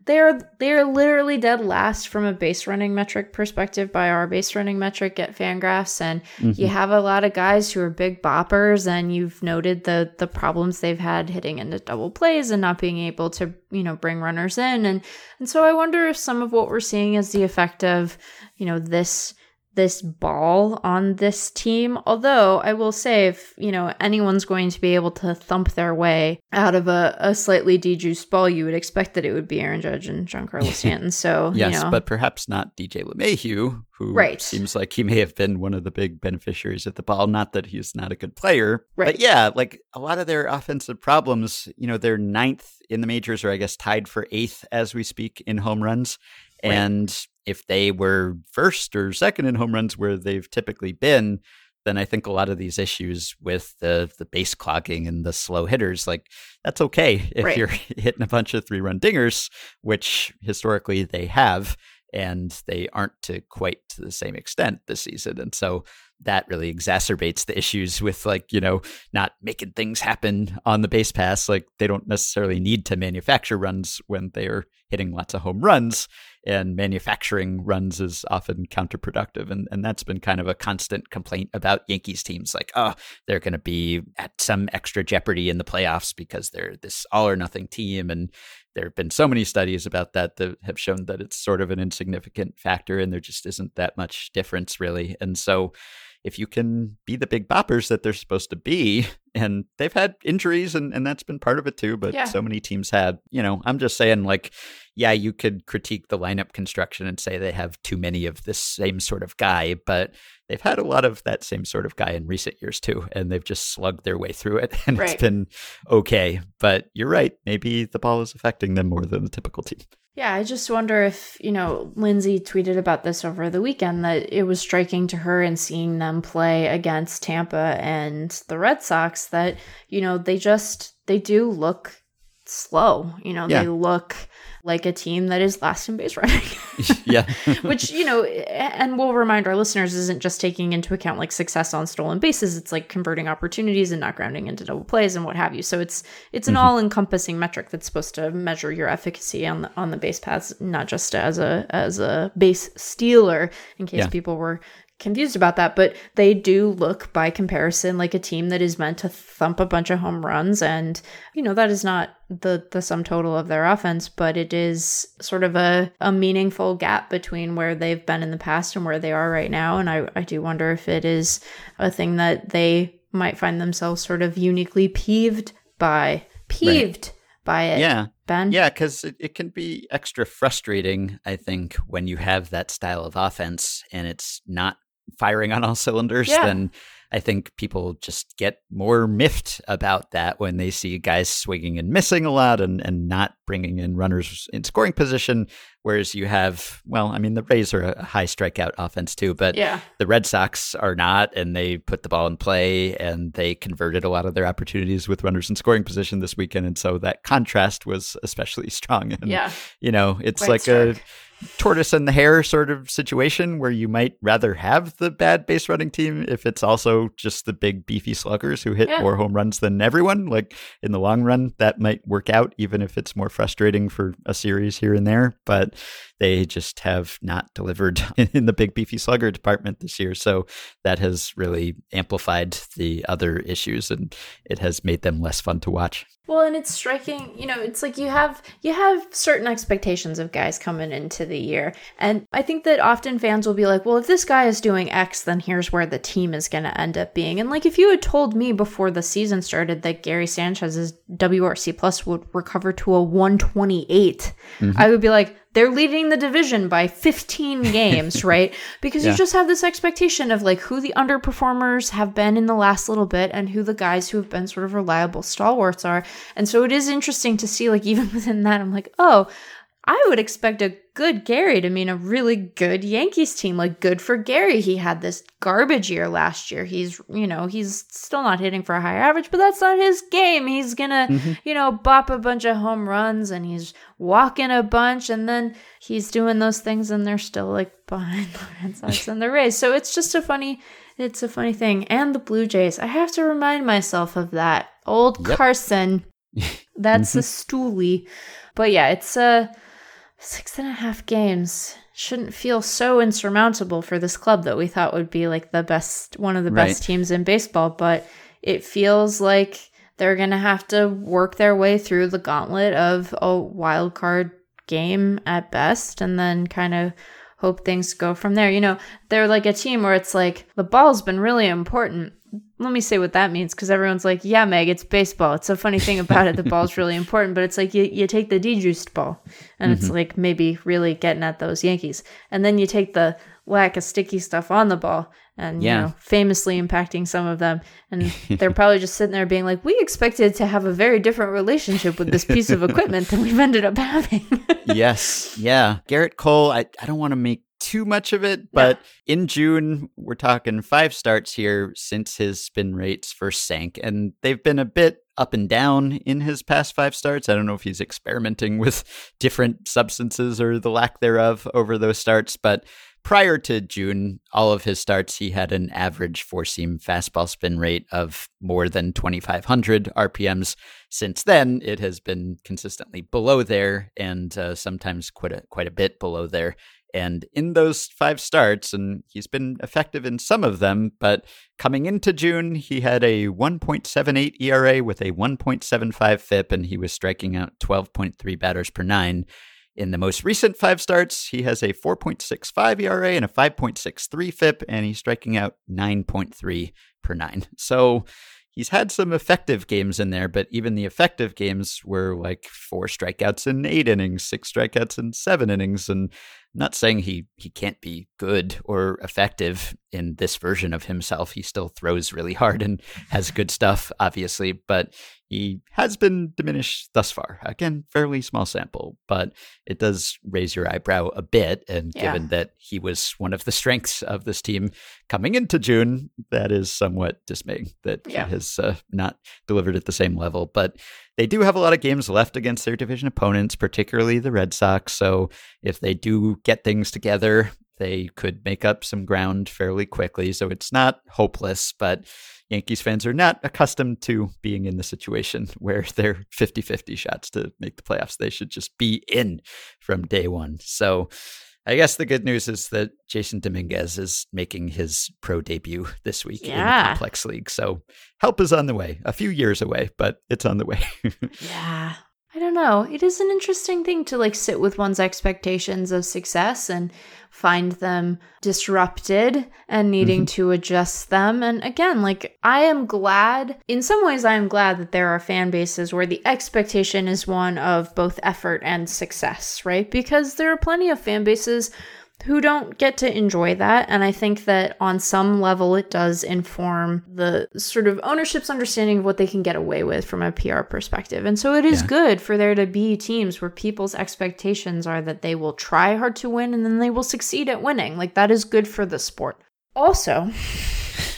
they're they're literally dead last from a base running metric perspective by our base running metric at Fangraphs, and you mm-hmm. have a lot of guys who are big boppers, and you've noted the the problems they've had hitting into double plays and not being able to you know bring runners in, and and so I wonder if some of what we're seeing is the effect of you know this this ball on this team. Although I will say, if you know anyone's going to be able to thump their way out of a, a slightly dejuiced ball, you would expect that it would be Aaron Judge and Giancarlo Stanton. So Yes, you know, but perhaps not DJ LeMahieu, who Right. seems like he may have been one of the big beneficiaries of the ball. Not that he's not a good player, Right. but yeah, like a lot of their offensive problems, you know, they're ninth in the majors, or I guess tied for eighth as we speak in home runs. Right. And if they were first or second in home runs where they've typically been, then I think a lot of these issues with the the base clogging and the slow hitters, like that's okay if Right. you're hitting a bunch of three run dingers, which historically they have, and they aren't to quite to the same extent this season. And so that really exacerbates the issues with like, you know, not making things happen on the base pass. Like they don't necessarily need to manufacture runs when they are hitting lots of home runs and manufacturing runs is often counterproductive. And, and that's been kind of a constant complaint about Yankees teams like, oh, they're going to be at some extra jeopardy in the playoffs because they're this all or nothing team. And there have been so many studies about that that have shown that it's sort of an insignificant factor and there just isn't that much difference really. And so if you can be the big boppers that they're supposed to be, and they've had injuries and, and that's been part of it too, but Yeah. so many teams had, you know, I'm just saying like, yeah, you could critique the lineup construction and say they have too many of this same sort of guy, but they've had a lot of that same sort of guy in recent years too, and they've just slugged their way through it and Right. it's been okay. But you're right, maybe the ball is affecting them more than the typical team. Yeah, I just wonder if, you know, Lindsey tweeted about this over the weekend that it was striking to her in seeing them play against Tampa and the Red Sox that, you know, they just they do look slow. You know, Yeah. they look like a team that is last in base running. yeah. Which, you know, and we'll remind our listeners isn't just taking into account like success on stolen bases, it's like converting opportunities and not grounding into double plays and what have you. So it's it's an mm-hmm. all-encompassing metric that's supposed to measure your efficacy on the on the base paths, not just as a as a base stealer in case yeah. people were confused about that, but they do look by comparison like a team that is meant to thump a bunch of home runs and you know that is not the the sum total of their offense, but it is sort of a, a meaningful gap between where they've been in the past and where they are right now. And I, I do wonder if it is a thing that they might find themselves sort of uniquely peeved by. Peeved. Right by it. Yeah. Ben? Yeah, because it, it can be extra frustrating, I think, when you have that style of offense and it's not firing on all cylinders, yeah. then I think people just get more miffed about that when they see guys swinging and missing a lot and, and not bringing in runners in scoring position. Whereas you have, well, I mean, the Rays are a high strikeout offense too, but yeah. the Red Sox are not, and they put the ball in play and they converted a lot of their opportunities with runners in scoring position this weekend. And so that contrast was especially strong. And, yeah. you know, it's Quite like stark. a tortoise and the hare sort of situation where you might rather have the bad base running team if it's also just the big beefy sluggers who hit yeah. more home runs than everyone. Like in the long run, that might work out, even if it's more frustrating for a series here and there. But they just have not delivered in the big beefy slugger department this year. So that has really amplified the other issues and it has made them less fun to watch. Well, and it's striking, you know, it's like you have you have certain expectations of guys coming into the year. And I think that often fans will be like, "Well, if this guy is doing X, then here's where the team is going to end up being." And like if you had told me before the season started that Gary Sanchez's WRC plus would recover to a 128, mm-hmm. I would be like, they're leading the division by 15 games, right? Because yeah. you just have this expectation of like who the underperformers have been in the last little bit and who the guys who have been sort of reliable stalwarts are. And so it is interesting to see, like, even within that, I'm like, oh, I would expect a good Gary to mean a really good Yankees team. Like, good for Gary. He had this garbage year last year. He's, you know, he's still not hitting for a high average, but that's not his game. He's gonna, mm-hmm. you know, bop a bunch of home runs and he's walking a bunch and then he's doing those things and they're still like behind the Red Sox and the Rays. So it's just a funny, it's a funny thing. And the Blue Jays. I have to remind myself of that. Old yep. Carson. That's a stoolie. But yeah, it's a. Uh, Six and a half games shouldn't feel so insurmountable for this club that we thought would be like the best, one of the right. best teams in baseball, but it feels like they're going to have to work their way through the gauntlet of a wild card game at best and then kind of hope things go from there. You know, they're like a team where it's like the ball's been really important let me say what that means because everyone's like, yeah, Meg, it's baseball. It's a funny thing about it. The ball's really important, but it's like you, you take the dejuiced ball and mm-hmm. it's like maybe really getting at those Yankees. And then you take the whack of sticky stuff on the ball and, yeah. you know, famously impacting some of them. And they're probably just sitting there being like, we expected to have a very different relationship with this piece of equipment than we've ended up having. yes. Yeah. Gerrit Cole, I, I don't want to make too much of it, but yeah. in June, we're talking five starts here since his spin rates first sank, and they've been a bit up and down in his past five starts. I don't know if he's experimenting with different substances or the lack thereof over those starts, but prior to June, all of his starts, he had an average four seam fastball spin rate of more than 2,500 RPMs. Since then, it has been consistently below there and uh, sometimes quite a, quite a bit below there. And in those five starts, and he's been effective in some of them, but coming into June, he had a 1.78 ERA with a 1.75 FIP, and he was striking out 12.3 batters per nine. In the most recent five starts, he has a 4.65 ERA and a 5.63 FIP, and he's striking out 9.3 per nine. So he's had some effective games in there, but even the effective games were like four strikeouts in eight innings, six strikeouts in seven innings, and not saying he he can't be good or effective in this version of himself. He still throws really hard and has good stuff, obviously, but he has been diminished thus far. Again, fairly small sample, but it does raise your eyebrow a bit. And Yeah. given that he was one of the strengths of this team coming into June, that is somewhat dismaying that Yeah. he has uh, not delivered at the same level. But they do have a lot of games left against their division opponents, particularly the Red Sox. So if they do get things together, they could make up some ground fairly quickly. So it's not hopeless, but Yankees fans are not accustomed to being in the situation where they're 50 50 shots to make the playoffs. They should just be in from day one. So I guess the good news is that Jasson Dominguez is making his pro debut this week in the complex league. So help is on the way, a few years away, but it's on the way. Yeah. I don't know. It is an interesting thing to like sit with one's expectations of success and find them disrupted and needing mm-hmm. to adjust them. And again, like I am glad, in some ways, I am glad that there are fan bases where the expectation is one of both effort and success, right? Because there are plenty of fan bases who don't get to enjoy that. And I think that on some level, it does inform the sort of ownership's understanding of what they can get away with from a PR perspective. And so it is Yeah. good for there to be teams where people's expectations are that they will try hard to win and then they will succeed at winning. Like that is good for the sport. Also,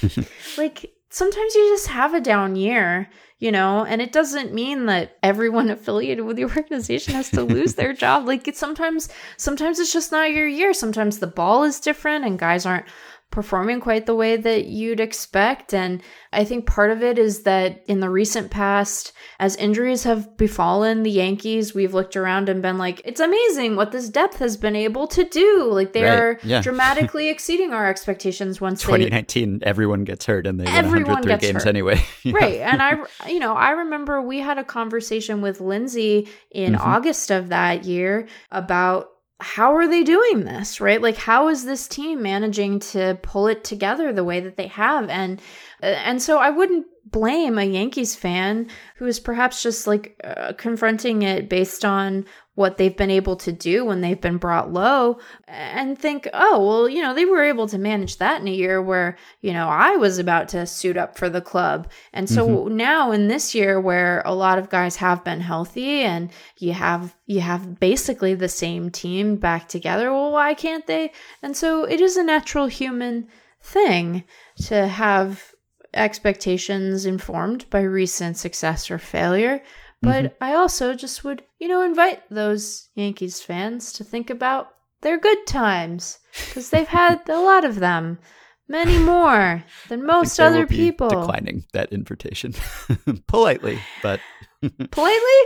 like sometimes you just have a down year, you know, and it doesn't mean that everyone affiliated with the organization has to lose their job. Like it's sometimes sometimes it's just not your year. Sometimes the ball is different and guys aren't performing quite the way that you'd expect. And I think part of it is that in the recent past, as injuries have befallen the Yankees, we've looked around and been like, it's amazing what this depth has been able to do. Like they Right, are yeah. dramatically exceeding our expectations once they 2019, everyone gets hurt and they win Everyone 103 gets games hurt. anyway. Yeah. right and i you know i remember we had a conversation with lindsey in Mhm. august of that year about how are they doing this right? Like how is this team managing to pull it together the way that they have? And uh, and so i wouldn't blame a yankees fan who is perhaps just like uh, confronting it based on what they've been able to do when they've been brought low and think oh well you know they were able to manage that in a year where you know i was about to suit up for the club. And so mm-hmm. now in this year where a lot of guys have been healthy and you have you have basically the same team back together well why can't they? And so it is a natural human thing to have expectations informed by recent success or failure but mm-hmm. I also just would, you know, invite those Yankees fans to think about their good times because they've had a lot of them, many more than most other people. Declining that invitation politely, but Politely?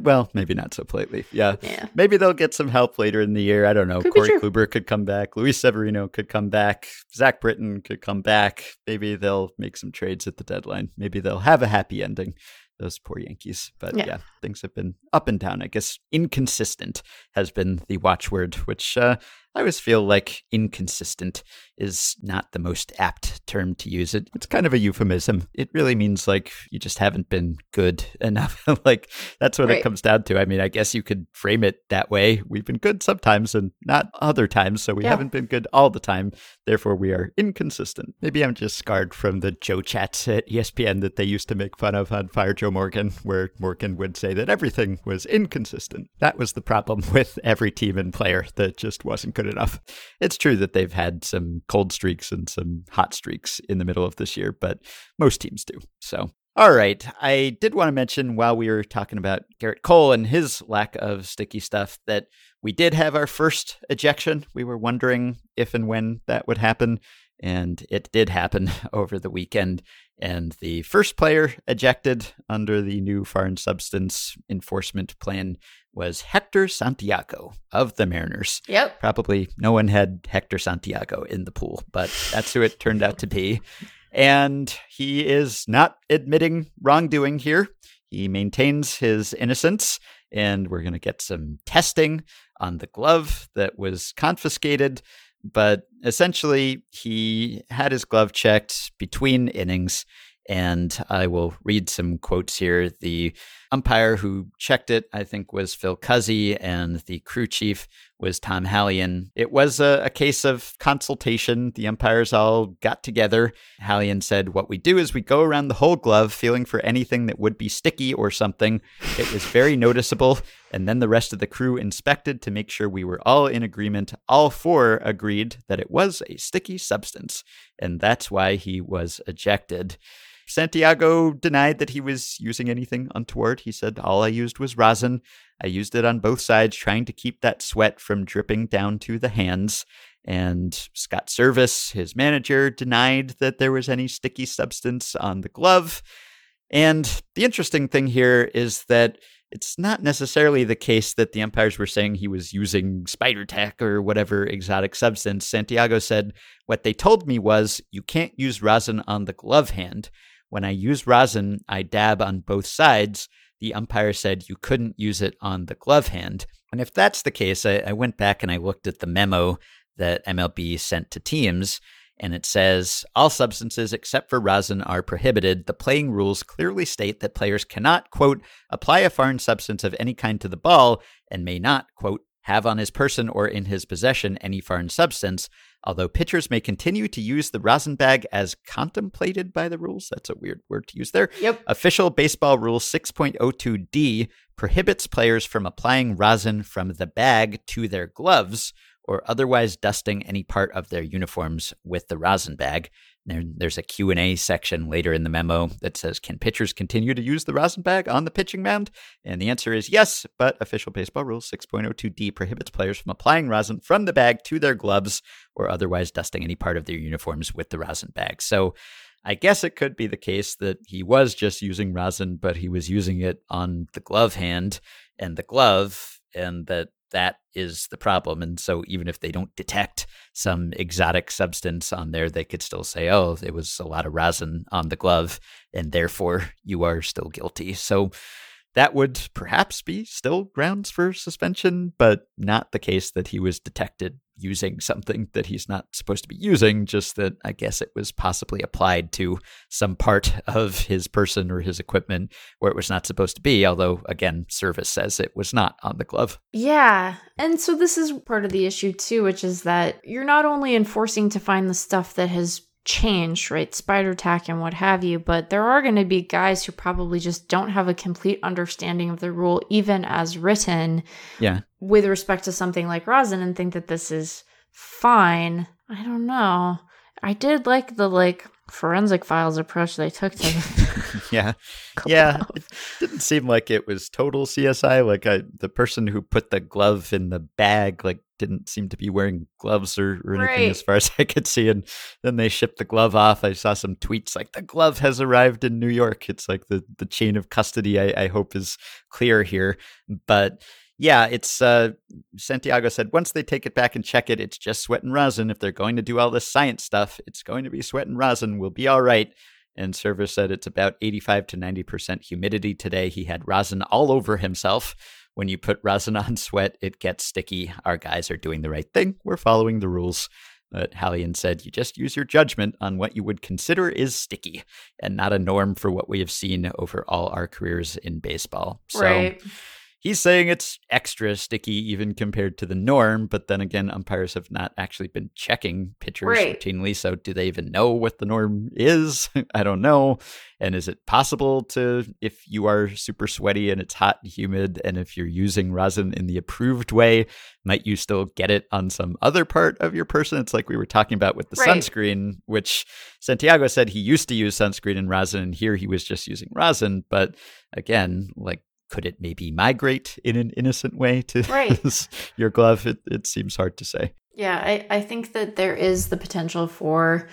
well, maybe not so politely. Yeah. Yeah. Maybe they'll get some help later in the year. I don't know. Could Corey. Kluber could come back. Luis Severino could come back. Zach Britton could come back. Maybe they'll make some trades at the deadline. Maybe they'll have a happy ending. Those poor Yankees. But yeah, Yeah. things have been up and down. I guess inconsistent has been the watchword, which uh, I always feel like inconsistent is not the most apt term to use. It it's kind of a euphemism. It really means like you just haven't been good enough. like that's what it comes down to. I mean, I guess you could frame it that way. We've been good sometimes and not other times, so we Yeah. haven't been good all the time. Therefore, we are inconsistent. Maybe I'm just scarred from the Joe chats at ESPN that they used to make fun of on Fire Joe Morgan, where Morgan would say that everything was inconsistent. That was the problem with every team and player that just wasn't good enough. It's true that they've had some cold streaks and some hot streaks in the middle of this year, but most teams do. So. All right. I did want to mention while we were talking about Gerrit Cole and his lack of sticky stuff that we did have our first ejection. We were wondering if and when that would happen, and it did happen over the weekend. And the first player ejected under the new foreign substance enforcement plan was Hector Santiago of the Mariners. Yep. Probably no one had Hector Santiago in the pool, but that's who it turned out to be. And he is not admitting wrongdoing here. He maintains his innocence, and we're going to get some testing on the glove that was confiscated. But essentially, he had his glove checked between innings. And I will read some quotes here. The umpire who checked it, I think, was Phil Cuzzy, and the crew chief was Tom Hallion. It was a, a, case of consultation. The umpires all got together. Hallion said, What we do is we go around the whole glove feeling for anything that would be sticky or something. It was very noticeable. And then the rest of the crew inspected to make sure we were all in agreement. All four agreed that it was a sticky substance. And that's why he was ejected. Santiago denied that he was using anything untoward. He said, All I used was rosin. I used it on both sides, trying to keep that sweat from dripping down to the hands. And Scott Servais, his manager, denied that there was any sticky substance on the glove. And the interesting thing here is that it's not necessarily the case that the umpires were saying he was using spider tack or whatever exotic substance. Santiago said, What they told me was, you can't use rosin on the glove hand. When I use rosin, I dab on both sides. The umpire said you couldn't use it on the glove hand. And if that's the case, I, I went back and I looked at the memo that MLB sent to teams, and it says all substances except for rosin are prohibited. The playing rules clearly state that players cannot, quote, apply a foreign substance of any kind to the ball and may not, quote, have on his person or in his possession any foreign substance, although pitchers may continue to use the rosin bag as contemplated by the rules. That's a weird word to use there. Yep. Official Baseball Rule 6.02d prohibits players from applying rosin from the bag to their gloves or otherwise dusting any part of their uniforms with the rosin bag. There, there's a Q&A section later in the memo that says, can pitchers continue to use the rosin bag on the pitching mound? And the answer is yes, but official baseball rule 6.02d prohibits players from applying rosin from the bag to their gloves or otherwise dusting any part of their uniforms with the rosin bag. So I guess it could be the case that he was just using rosin, but he was using it on the glove hand and the glove, and that that is the problem. And so even if they don't detect some exotic substance on there, they could still say, oh, it was a lot of rosin on the glove, and therefore you are still guilty. So that would perhaps be still grounds for suspension, but not the case that he was detected using something that he's not supposed to be using, just that I guess it was possibly applied to some part of his person or his equipment where it was not supposed to be, although, again, Servais says it was not on the glove. Yeah. And so this is part of the issue, too, which is that you're not only enforcing to find the stuff that has changed, right? Spider tack and what have you, but there are going to be guys who probably just don't have a complete understanding of the rule, even as written. Yeah. With respect to something like rosin and think that this is fine. I don't know. I did like the like forensic files approach they took to yeah yeah it didn't seem like it was total csi like I, the person who put the glove in the bag like didn't seem to be wearing gloves or, or anything right. as far as I could see. And then they shipped the glove off. I saw some tweets like the glove has arrived in New York. It's like the, the chain of custody, I, I hope is clear here. But yeah, it's uh, Santiago said once they take it back and check it, it's just sweat and rosin. If they're going to do all this science stuff, it's going to be sweat and rosin. We'll be all right. And Servais said it's about 85 to 90% humidity today. He had rosin all over himself when you put rosin on sweat, it gets sticky. Our guys are doing the right thing. We're following the rules. But Hallion said, you just use your judgment on what you would consider is sticky and not a norm for what we have seen over all our careers in baseball. So right he's saying it's extra sticky even compared to the norm. But then again, umpires have not actually been checking pitchers right. routinely. So do they even know what the norm is? I don't know. And is it possible to, if you are super sweaty and it's hot and humid, and if you're using rosin in the approved way, might you still get it on some other part of your person? It's like we were talking about with the right. sunscreen, which Santiago said he used to use sunscreen and rosin, and here he was just using rosin. But again, like could it maybe migrate in an innocent way to right. your glove? It, it seems hard to say. Yeah, I, I think that there is the potential for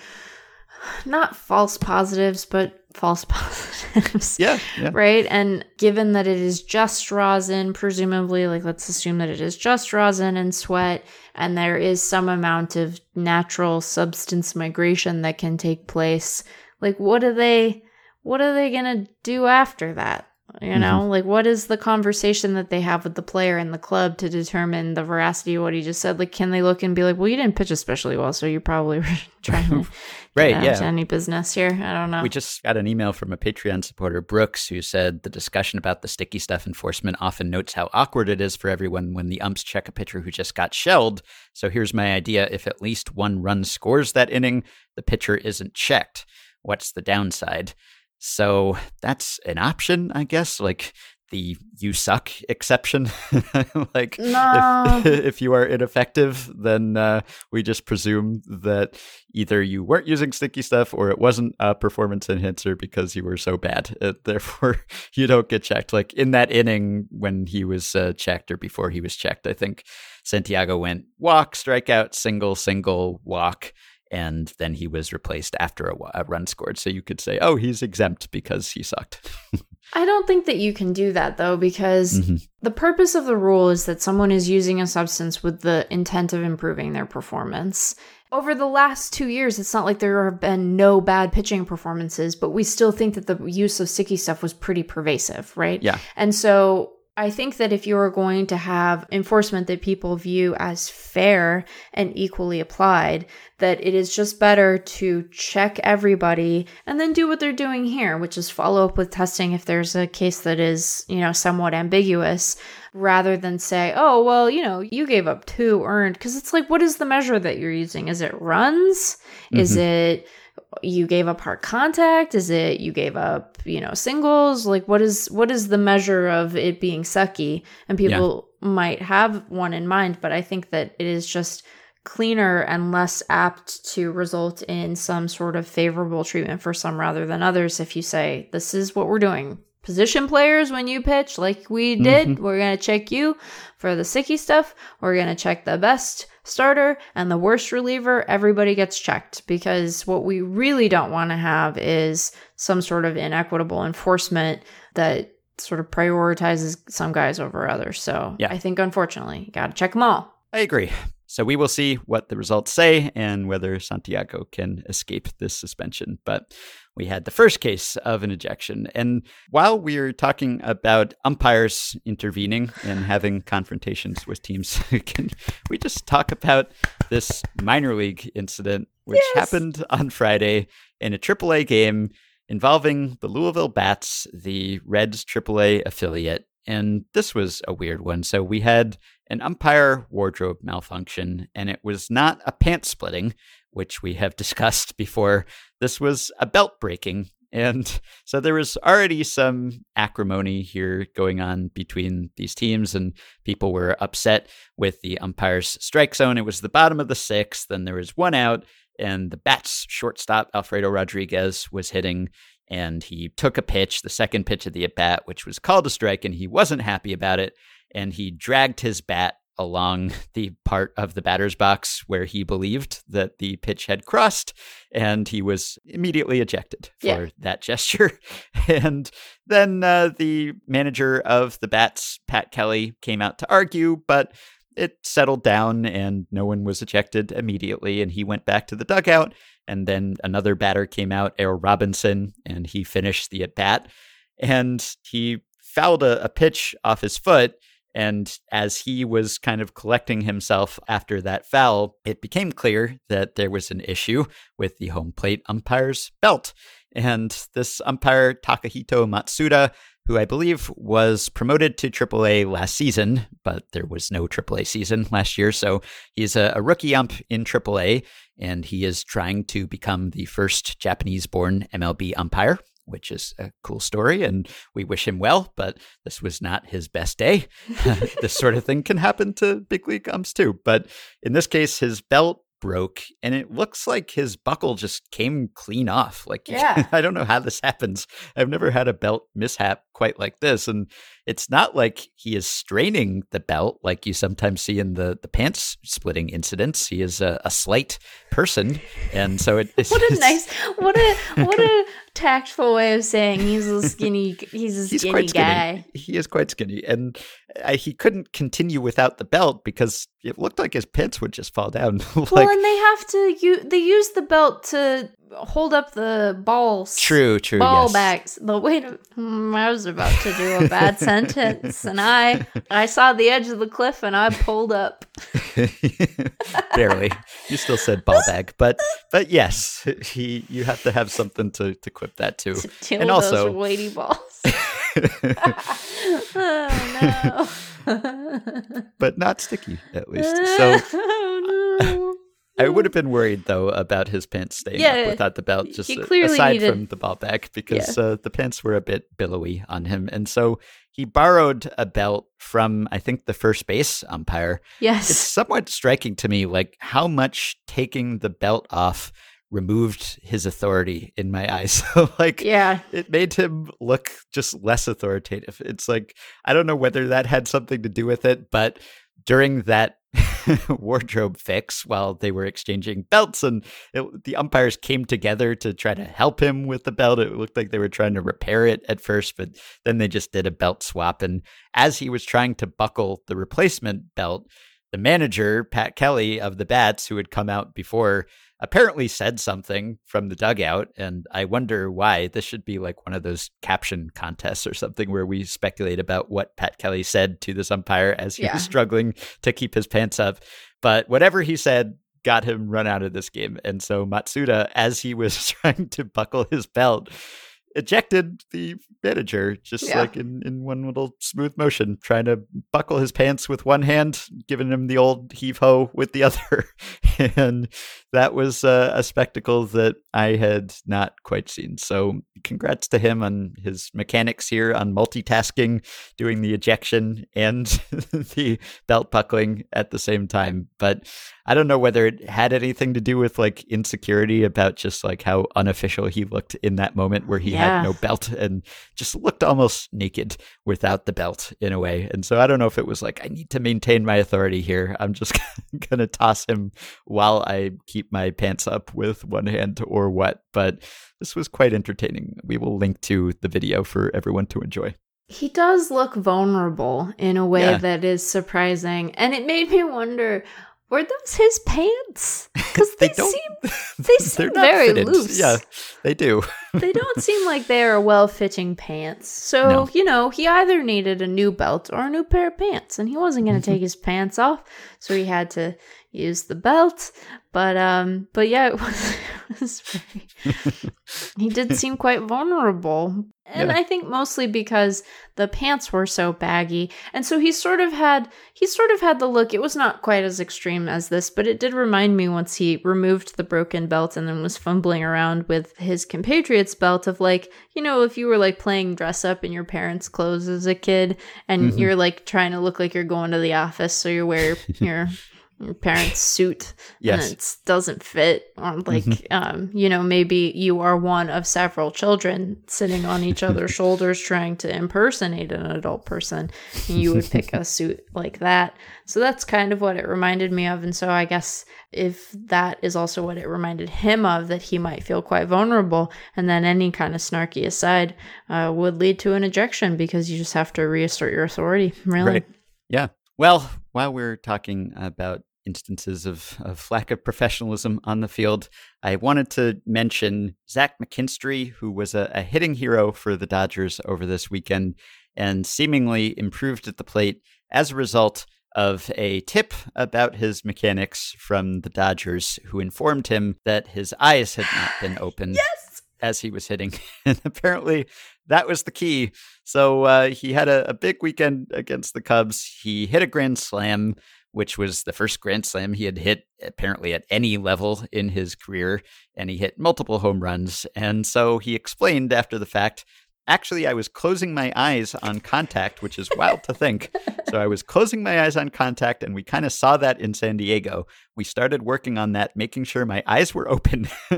not false positives, but false positives. Yeah, yeah. Right. And given that it is just rosin, presumably, like let's assume that it is just rosin and sweat, and there is some amount of natural substance migration that can take place. Like, what are they? What are they gonna do after that? You know, mm-hmm. like what is the conversation that they have with the player in the club to determine the veracity of what he just said? Like, can they look and be like, well, you didn't pitch especially well, so you probably were trying to right, yeah. any business here. I don't know. We just got an email from a Patreon supporter, Brooks, who said the discussion about the sticky stuff enforcement often notes how awkward it is for everyone when the umps check a pitcher who just got shelled. So here's my idea: if at least one run scores that inning, the pitcher isn't checked. What's the downside? So that's an option, I guess. Like the you suck exception. like no. if, if, you are ineffective, then uh, we just presume that either you weren't using sticky stuff or it wasn't a performance enhancer because you were so bad. Uh, therefore, you don't get checked. Like in that inning when he was uh, checked or before he was checked, I think Santiago went walk, strikeout, single, single, walk and then he was replaced after a, a, run scored. So you could say, oh, he's exempt because he sucked. I don't think that you can do that though, because mm-hmm. the purpose of the rule is that someone is using a substance with the intent of improving their performance. Over the last two years, it's not like there have been no bad pitching performances, but we still think that the use of sticky stuff was pretty pervasive, right? Yeah. And so I think that if you are going to have enforcement that people view as fair and equally applied, that it is just better to check everybody and then do what they're doing here, which is follow up with testing if there's a case that is, you know, somewhat ambiguous, rather than say, oh, well, you know, you gave up two earned. Because it's like, what is the measure that you're using? Is it runs? Mm-hmm. Is it you gave up hard contact? Is it you gave up you know singles? Like what is what is the measure of it being sucky? And people yeah. might have one in mind but i think that it is just cleaner and less apt to result in some sort of favorable treatment for some rather than others if you say this is what we're doing position players when you pitch like we did mm-hmm. we're going to check you for the sicky stuff we're going to check the best starter and the worst reliever, everybody gets checked because what we really don't want to have is some sort of inequitable enforcement that sort of prioritizes some guys over others. So yeah. I think unfortunately, got to check them all. I agree. So we will see what the results say and whether Santiago can escape this suspension. But we had the first case of an ejection. And while we are talking about umpires intervening and having confrontations with teams, can we just talk about this minor league incident, which yes. happened on Friday in a AAA game involving the Louisville Bats, the Reds AAA affiliate. And this was a weird one. So we had an umpire wardrobe malfunction, and it was not a pant splitting, which we have discussed before. This was a belt breaking. And so there was already some acrimony here going on between these teams, and people were upset with the umpire's strike zone. It was the bottom of the sixth, and there was one out, and the Bats shortstop, Alfredo Rodriguez, was hitting and he took a pitch, the second pitch of the at bat, which was called a strike, and he wasn't happy about it and he dragged his bat along the part of the batter's box where he believed that the pitch had crossed, and he was immediately ejected for yeah. that gesture. and then uh, the manager of the Bats, Pat Kelly, came out to argue, but it settled down and no one was ejected immediately, and he went back to the dugout. And then another batter came out, Errol Robinson, and he finished the at bat. And he fouled a, a pitch off his foot and as he was kind of collecting himself after that foul, it became clear that there was an issue with the home plate umpire's belt. And this umpire, Takahito Matsuda, who I believe was promoted to AAA last season, but there was no AAA season last year. So he's a, a rookie ump in AAA, and he is trying to become the first Japanese born MLB umpire which is a cool story, and we wish him well. But this was not his best day. this sort of thing can happen to big league umps too. But in this case, his belt broke and it looks like his buckle just came clean off like yeah. i don't know how this happens i've never had a belt mishap quite like this and it's not like he is straining the belt like you sometimes see in the the pants splitting incidents he is a, a slight person and so it, it's what a nice what a what a tactful way of saying he's a skinny he's a skinny he's guy. Skinny. He is quite skinny, and uh, he couldn't continue without the belt because it looked like his pants would just fall down. like, well, and they have to you they use the belt to hold up the balls. True, true. Ball yes. bags. The way to. Hmm, I was about to do a bad sentence, and I I saw the edge of the cliff, and I pulled up. Barely. You still said ball bag, but but yes, he you have to have something to to quip that to. To And also- those weighty balls. Oh but not sticky at least. So oh no. I would have been worried though about his pants staying Yeah, up without the belt. Just clearly aside needed- from the ball bag, because uh, the pants were a bit billowy on him, and so he borrowed a belt from I think the first base umpire. Yes, it's somewhat striking to me, like how much taking the belt off removed his authority in my eyes. So like Yeah. it made him look just less authoritative. It's like I don't know whether that had something to do with it, but during that wardrobe fix while they were exchanging belts and it, the umpires came together to try to help him with the belt it looked like they were trying to repair it at first but then they just did a belt swap and as he was trying to buckle the replacement belt the manager pat kelly of the bats who had come out before apparently said something from the dugout and i wonder why this should be like one of those caption contests or something where we speculate about what pat kelly said to this umpire as he Yeah. was struggling to keep his pants up but whatever he said got him run out of this game and so matsuda as he was trying to buckle his belt ejected the manager just Yeah. like in, in one little smooth motion trying to buckle his pants with one hand giving him the old heave ho with the other. And that was uh, a spectacle that i had not quite seen. So congrats to him on his mechanics here on multitasking doing the ejection and the belt buckling at the same time. But I don't know whether it had anything to do with like insecurity about just like how unofficial he looked in that moment where he Yeah. had no belt and just looked almost naked without the belt in a way. And so I don't know if it was like, I need to maintain my authority here. I'm just going to toss him while I keep my pants up with one hand or what. But this was quite entertaining. We will link to the video for everyone to enjoy. He does look vulnerable in a way Yeah. that is surprising. And it made me wonder were those his pants? Because they, They seem they seem They're very fitted. loose. Yeah, they do. they don't seem like they are well fitting pants. So, No. you know, he either needed a new belt or a new pair of pants, and he wasn't going to take his pants off, so he had to use the belt. But, um, but yeah, it was, it was very, he did seem quite vulnerable. And Yeah. I think mostly because the pants were so baggy. And so he sort of had he sort of had the look. It was not quite as extreme as this, but it did remind me once he removed the broken belt and then was fumbling around with his compatriot's belt of like, you know, if you were like playing dress up in your parents' clothes as a kid and Mhm. you're like trying to look like you're going to the office, so you wear your your parents' suit Yes. and it doesn't fit or like Mhm. um you know maybe you are one of several children sitting on each other's shoulders trying to impersonate an adult person and you would pick a suit like that so that's kind of what it reminded me of and so i guess if that is also what it reminded him of that he might feel quite vulnerable and then any kind of snarky aside uh, would lead to an ejection because you just have to reassert your authority really Right. Yeah. Well, while we're talking about instances of, of lack of professionalism on the field, I wanted to mention Zach McKinstry, who was a, a hitting hero for the Dodgers over this weekend and seemingly improved at the plate as a result of a tip about his mechanics from the Dodgers, who informed him that his eyes had not been open yes as he was hitting. And apparently that was the key. So uh, he had a, a big weekend against the Cubs. He hit a grand slam, which was the first grand slam he had hit apparently at any level in his career. And he hit multiple home runs. And so he explained after the fact. Actually, I was closing my eyes on contact, which is wild to think. So I was closing my eyes on contact, and we kind of saw that in San Diego. We started working on that, making sure my eyes were open,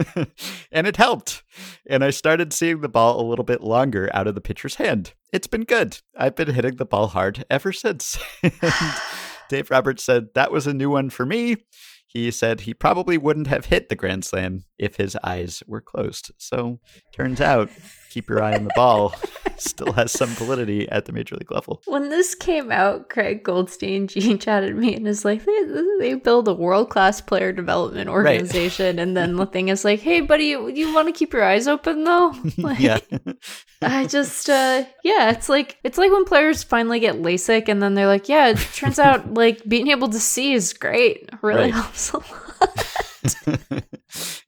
and it helped. And I started seeing the ball a little bit longer out of the pitcher's hand. It's been good. I've been hitting the ball hard ever since. Dave Roberts said that was a new one for me. He said he probably wouldn't have hit the grand slam if his eyes were closed. So turns out keep your eye on the ball still has some validity at the major league level. When this came out, Craig Goldstein Gene chatted me and is like, they, they build a world class player development organization, right. and then the thing is like, hey, buddy, you, you want to keep your eyes open though? Like, yeah. I just, uh, yeah, it's like it's like when players finally get LASIK, and then they're like, yeah, it turns out like being able to see is great. Really right. helps a lot.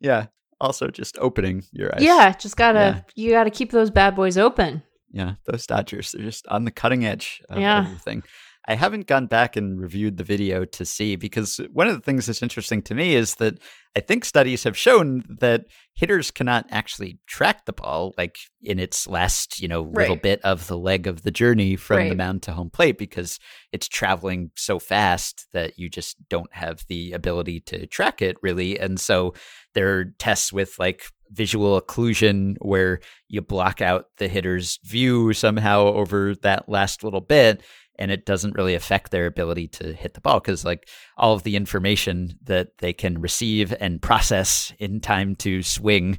yeah, also just opening your eyes. Yeah, just gotta yeah. you gotta keep those bad boys open. Yeah, those Dodgers, they're just on the cutting edge of yeah. everything. I haven't gone back and reviewed the video to see because one of the things that's interesting to me is that I think studies have shown that hitters cannot actually track the ball like in its last, you know, little bit of the leg of the journey from right. the mound to home plate because it's traveling so fast that you just don't have the ability to track it really. And so there are tests with like visual occlusion where you block out the hitter's view somehow over that last little bit and it doesn't really affect their ability to hit the ball because like all of the information that they can receive and process in time to swing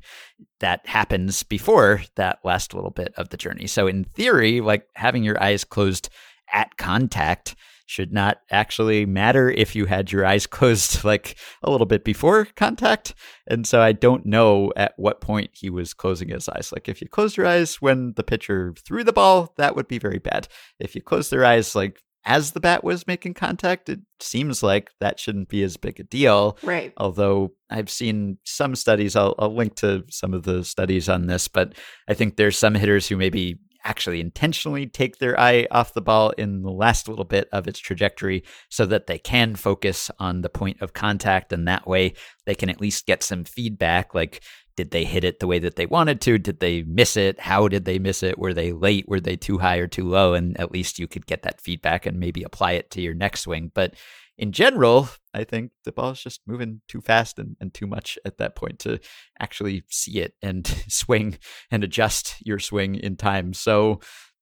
that happens before that last little bit of the journey. So in theory like having your eyes closed at contact should not actually matter if you had your eyes closed like a little bit before contact. And so I don't know at what point he was closing his eyes. Like if you closed your eyes when the pitcher threw the ball, that would be very bad. If you closed their eyes like as the bat was making contact, it seems like that shouldn't be as big a deal. Right. Although I've seen some studies, I'll, I'll link to some of the studies on this, but I think there's some hitters who maybe actually intentionally take their eye off the ball in the last little bit of its trajectory so that they can focus on the point of contact. And that way they can at least get some feedback like, did they hit it the way that they wanted to? Did they miss it? How did they miss it? Were they late? Were they too high or too low? And at least you could get that feedback and maybe apply it to your next swing. But in general, I think the ball is just moving too fast and, and too much at that point to actually see it and swing and adjust your swing in time. So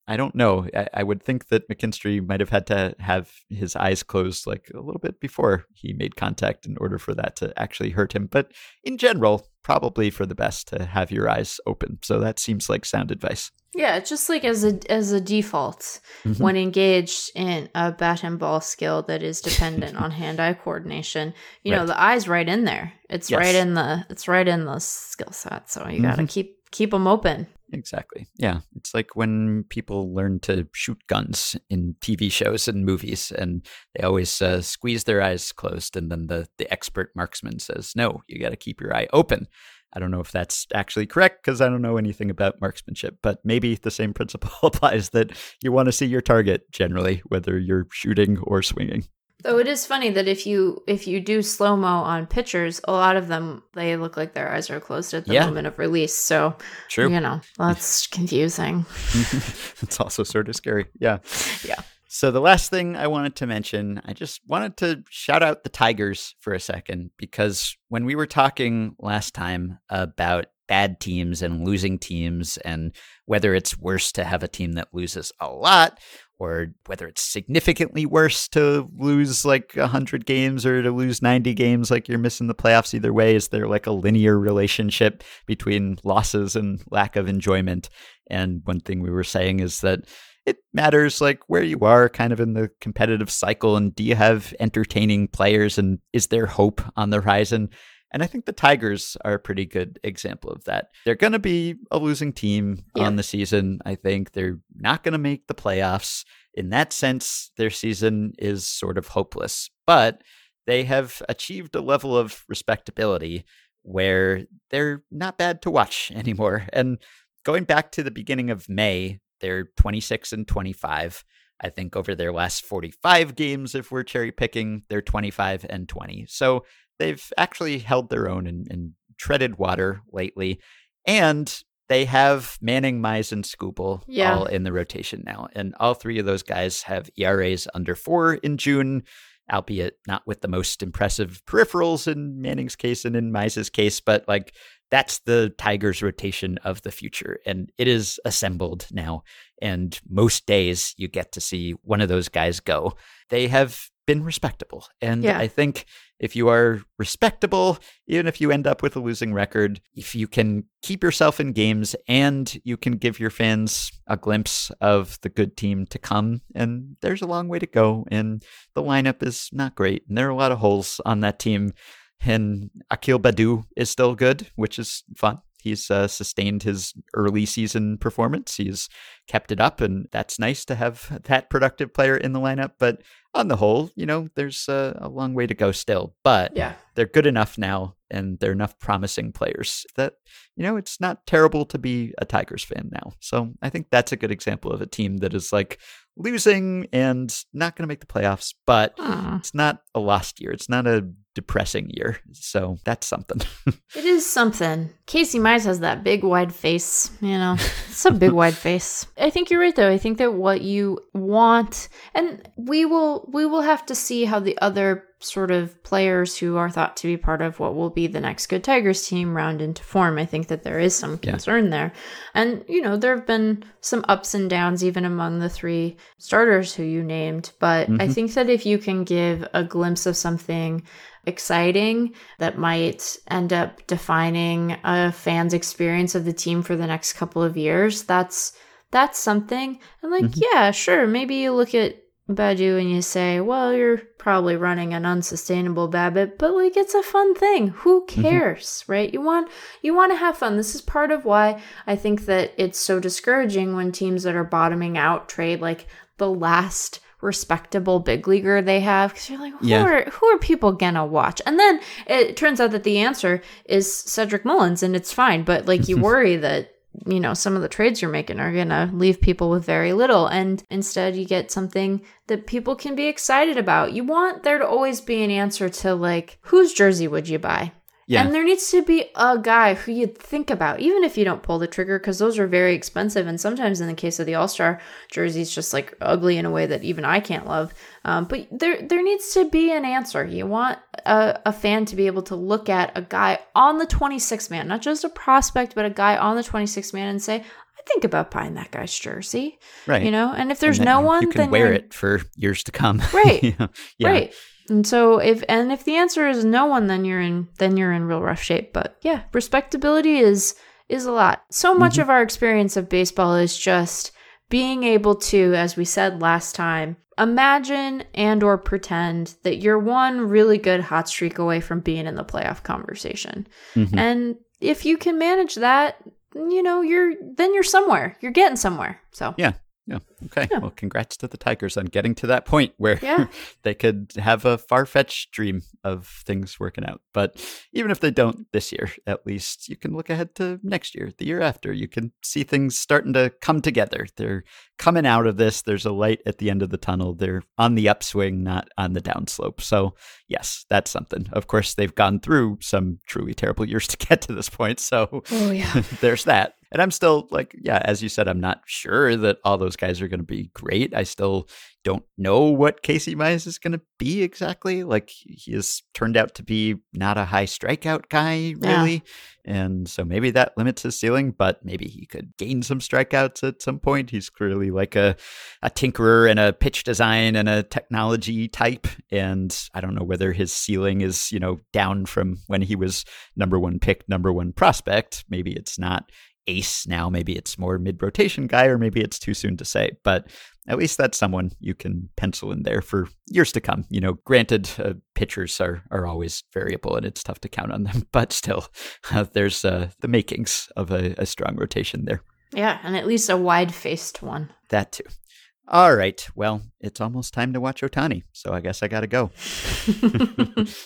I don't know. I, I, would think that McKinstry might have had to have his eyes closed like a little bit before he made contact in order for that to actually hurt him. But in general, probably for the best to have your eyes open. So that seems like sound advice. Yeah, just like as a as a default mm-hmm. when engaged in a bat and ball skill that is dependent on hand-eye coordination, you right. know, the eye's right in there. It's yes. right in the it's right in the skill set. So you got to mm-hmm. keep keep them open. Exactly. Yeah. It's like when people learn to shoot guns in TV shows and movies, and they always uh, squeeze their eyes closed. And then the, the expert marksman says, No, you got to keep your eye open. I don't know if that's actually correct because I don't know anything about marksmanship, but maybe the same principle applies that you want to see your target generally, whether you're shooting or swinging. Though it is funny that if you if you do slow mo on pitchers, a lot of them they look like their eyes are closed at the yeah. moment of release. So True. you know that's confusing. it's also sort of scary. Yeah. Yeah. So the last thing I wanted to mention, I just wanted to shout out the Tigers for a second because when we were talking last time about bad teams and losing teams and whether it's worse to have a team that loses a lot or whether it's significantly worse to lose like 100 games or to lose 90 games like you're missing the playoffs either way is there like a linear relationship between losses and lack of enjoyment? And one thing we were saying is that it matters like where you are kind of in the competitive cycle and do you have entertaining players and is there hope on the horizon and I think the Tigers are a pretty good example of that. They're going to be a losing team yeah. on the season. I think they're not going to make the playoffs. In that sense, their season is sort of hopeless, but they have achieved a level of respectability where they're not bad to watch anymore. And going back to the beginning of May, they're 26 and 25. I think over their last 45 games, if we're cherry picking, they're 25 and 20. So they've actually held their own and, and treaded water lately. And they have Manning, Mize, and Skubal yeah. all in the rotation now. And all three of those guys have ERAs under four in June, albeit not with the most impressive peripherals in Manning's case and in Mize's case, but like that's the Tigers rotation of the future. And it is assembled now. And most days you get to see one of those guys go. They have been respectable. And Yeah. I think if you are respectable, even if you end up with a losing record, if you can keep yourself in games and you can give your fans a glimpse of the good team to come, and there's a long way to go. And the lineup is not great. And there are a lot of holes on that team. And Akil Baddoo is still good, which is fun. He's uh, sustained his early season performance. He's kept it up, and that's nice to have that productive player in the lineup. But on the whole, you know, there's a, a long way to go still. But Yeah. they're good enough now, and they're enough promising players that you know it's not terrible to be a Tigers fan now. So I think that's a good example of a team that is like losing and not going to make the playoffs, but Hmm. it's not a lost year. It's not a depressing year. So that's something. It is something. Casey Mize has that big wide face, you know. It's a big wide face. I think you're right though. I think that what you want and we will we will have to see how the other sort of players who are thought to be part of what will be the next good Tigers team round into form. I think that there is some Yeah. concern there. And you know, there have been some ups and downs even among the three starters who you named, but I Mhm. think that if you can give a glimpse of something exciting that might end up defining a fan's experience of the team for the next couple of years. That's that's something. And like Mhm. yeah sure maybe you look at Baddoo and you say well you're probably running an unsustainable BABIP but like it's a fun thing. Who cares right? You want you want to have fun. This is part of why I think that it's so discouraging when teams that are bottoming out trade like the last respectable big leaguer they have because you're like who Yeah. are who are people gonna watch? And then it turns out that the answer is cedric mullins and it's fine but like you worry that you know some of the trades you're making are gonna leave people with very little and instead you get something that people can be excited about. You want there to always be an answer to like whose jersey would you buy Yeah. and there needs to be a guy who you'd think about, even if you don't pull the trigger, because those are very expensive. And sometimes in the case of the All Star jerseys, just like ugly in a way that even I can't love. Um, but there, there needs to be an answer. You want a, a fan to be able to look at a guy on the 26th man, not just a prospect, but a guy on the 26th man and say, I think about buying that guy's jersey. right. You know, and if there's And no one, you can then wear it for years to come. Right. You know? Yeah. Right. And so if and if the answer is no one, then you're in then you're in real rough shape. But yeah, respectability is is a lot. So much Mm-hmm. of our experience of baseball is just being able to, as we said last time, imagine and or pretend that you're one really good hot streak away from being in the playoff conversation. Mhm. And if you can manage that, you know, you're then you're somewhere. You're getting somewhere. So Yeah. Yeah. Okay. Yeah. Well, congrats to the Tigers on getting to that point where Yeah. they could have a far fetched dream of things working out. But even if they don't this year, at least you can look ahead to next year, the year after. You can see things starting to come together. They're coming out of this. There's a light at the end of the tunnel. They're on the upswing, not on the downslope. So, yes, that's something. Of course, they've gone through some truly terrible years to get to this point. So, Oh yeah. there's that. And I'm still like, yeah, as you said, I'm not sure that all those guys are going to be great. I still don't know what Casey Mize is going to be exactly. Like, he has turned out to be not a high strikeout guy, Yeah. really. And so maybe that limits his ceiling, but maybe he could gain some strikeouts at some point. He's clearly like a, a tinkerer and a pitch design and a technology type. And I don't know whether his ceiling is, you know, down from when he was number one pick, number one prospect. Maybe it's not ace now. Maybe it's more mid rotation guy, or maybe it's too soon to say. But at least that's someone you can pencil in there for years to come. You know, granted, uh, pitchers are are always variable, and it's tough to count on them. But still, uh, there's uh, the makings of a, a strong rotation there. Yeah, and at least a wide faced one. That too. All right. Well, it's almost time to watch Ohtani, so I guess I got to go.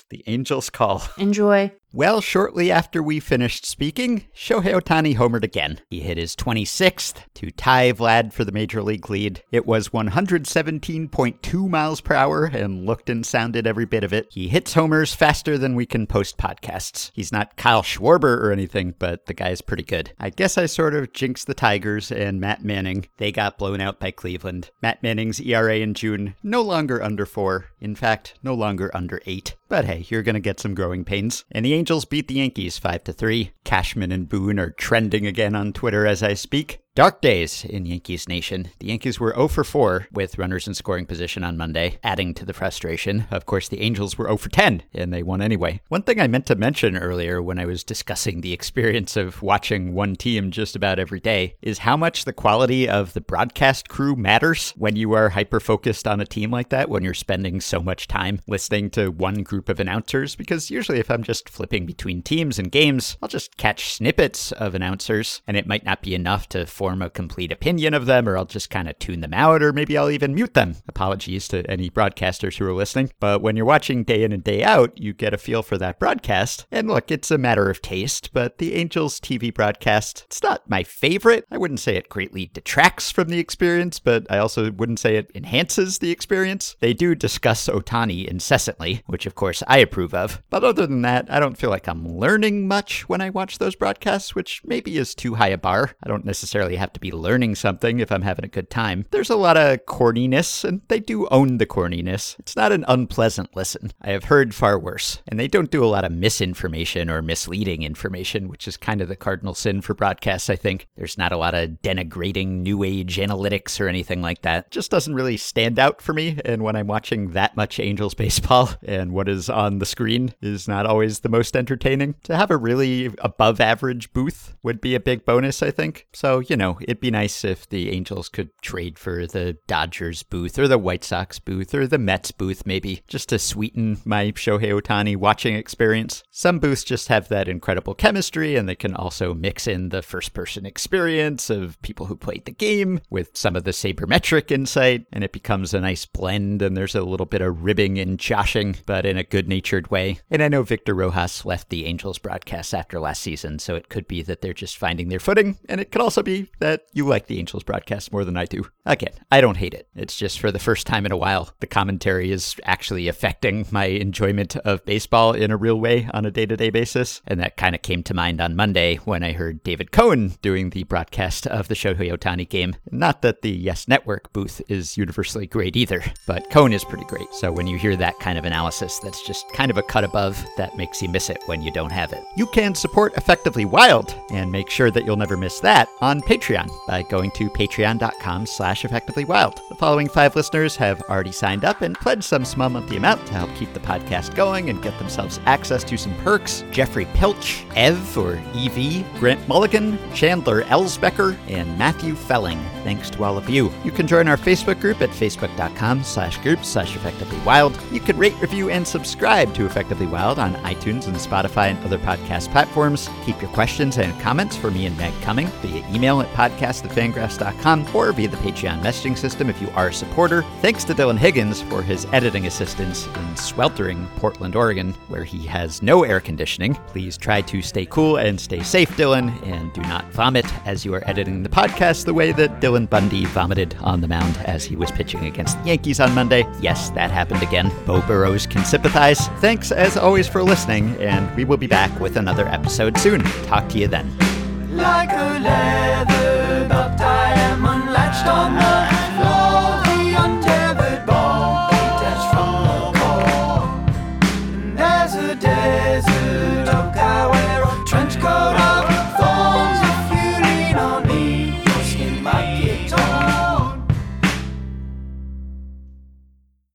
the Angels call. Enjoy. Well, shortly after we finished speaking, Shohei Ohtani homered again. He hit his 26th to tie Vlad for the major league lead. It was 117.2 miles per hour and looked and sounded every bit of it. He hits homers faster than we can post podcasts. He's not Kyle Schwarber or anything, but the guy's pretty good. I guess I sort of jinxed the Tigers and Matt Manning. They got blown out by Cleveland. Matt Manning's ERA in June no longer under 4. In fact, no longer under 8. But hey, you're going to get some growing pains. And the Angels beat the Yankees 5 to 3. Cashman and Boone are trending again on Twitter as I speak. Dark days in Yankees Nation. The Yankees were 0 for 4 with runners in scoring position on Monday, adding to the frustration. Of course, the Angels were 0 for 10, and they won anyway. One thing I meant to mention earlier when I was discussing the experience of watching one team just about every day is how much the quality of the broadcast crew matters when you are hyper focused on a team like that, when you're spending so much time listening to one group of announcers. Because usually, if I'm just flipping between teams and games, I'll just catch snippets of announcers, and it might not be enough to form a complete opinion of them, or I'll just kind of tune them out, or maybe I'll even mute them. Apologies to any broadcasters who are listening. But when you're watching day in and day out, you get a feel for that broadcast. And look, it's a matter of taste, but the Angels TV broadcast, it's not my favorite. I wouldn't say it greatly detracts from the experience, but I also wouldn't say it enhances the experience. They do discuss Ohtani incessantly, which of course I approve of. But other than that, I don't feel like I'm learning much when I watch those broadcasts, which maybe is too high a bar. I don't necessarily have to be learning something if I'm having a good time. There's a lot of corniness, and they do own the corniness. It's not an unpleasant listen. I have heard far worse. And they don't do a lot of misinformation or misleading information, which is kind of the cardinal sin for broadcasts, I think. There's not a lot of denigrating new age analytics or anything like that. It just doesn't really stand out for me. And when I'm watching that much Angels baseball and what is on the screen is not always the most entertaining, to have a really above average booth would be a big bonus, I think. So, you know, it'd be nice if the Angels could trade for the Dodgers booth or the White Sox booth or the Mets booth, maybe, just to sweeten my Shohei Ohtani watching experience. Some booths just have that incredible chemistry, and they can also mix in the first person experience of people who played the game with some of the sabermetric insight, and it becomes a nice blend, and there's a little bit of ribbing and joshing, but in a good natured way. And I know Victor Rojas left the Angels broadcast after last season, so it could be that they're just finding their footing, and it could also be that you like the Angels broadcast more than I do. Again, I don't hate it. It's just for the first time in a while, the commentary is actually affecting my enjoyment of baseball in a real way on a day to day basis. And that kind of came to mind on Monday when I heard David Cone doing the broadcast of the Shohei Ohtani game. Not that the Yes Network booth is universally great either, but Cohen is pretty great. So when you hear that kind of analysis that's just kind of a cut above, that makes you miss it when you don't have it. You can support Effectively Wild and make sure that you'll never miss that on Patreon by going to patreon.com slash effectivelywild. The following five listeners have already signed up and pledged some small monthly amount to help keep the podcast going and get themselves access to some perks. Jeffrey Pilch, Ev or EV, Grant Mulligan, Chandler Elsbecker, and Matthew Felling. Thanks to all of you. You can join our Facebook group at facebook.com slash group slash effectivelywild. You can rate, review, and subscribe to Effectively Wild on iTunes and Spotify and other podcast platforms. Keep your questions and comments for me and Meg coming via at podcast or via the Patreon messaging system if you are a supporter. Thanks to Dylan Higgins for his editing assistance in sweltering Portland, Oregon, where he has no air conditioning. Please try to stay cool and stay safe, Dylan, and do not vomit as you are editing the podcast the way that Dylan Bundy vomited on the mound as he was pitching against the Yankees on Monday. Yes, that happened again. Bo Burrows can sympathize. Thanks as always for listening, and we will be back with another episode soon. Talk to you then. Like a leather belt, I am unlatched on the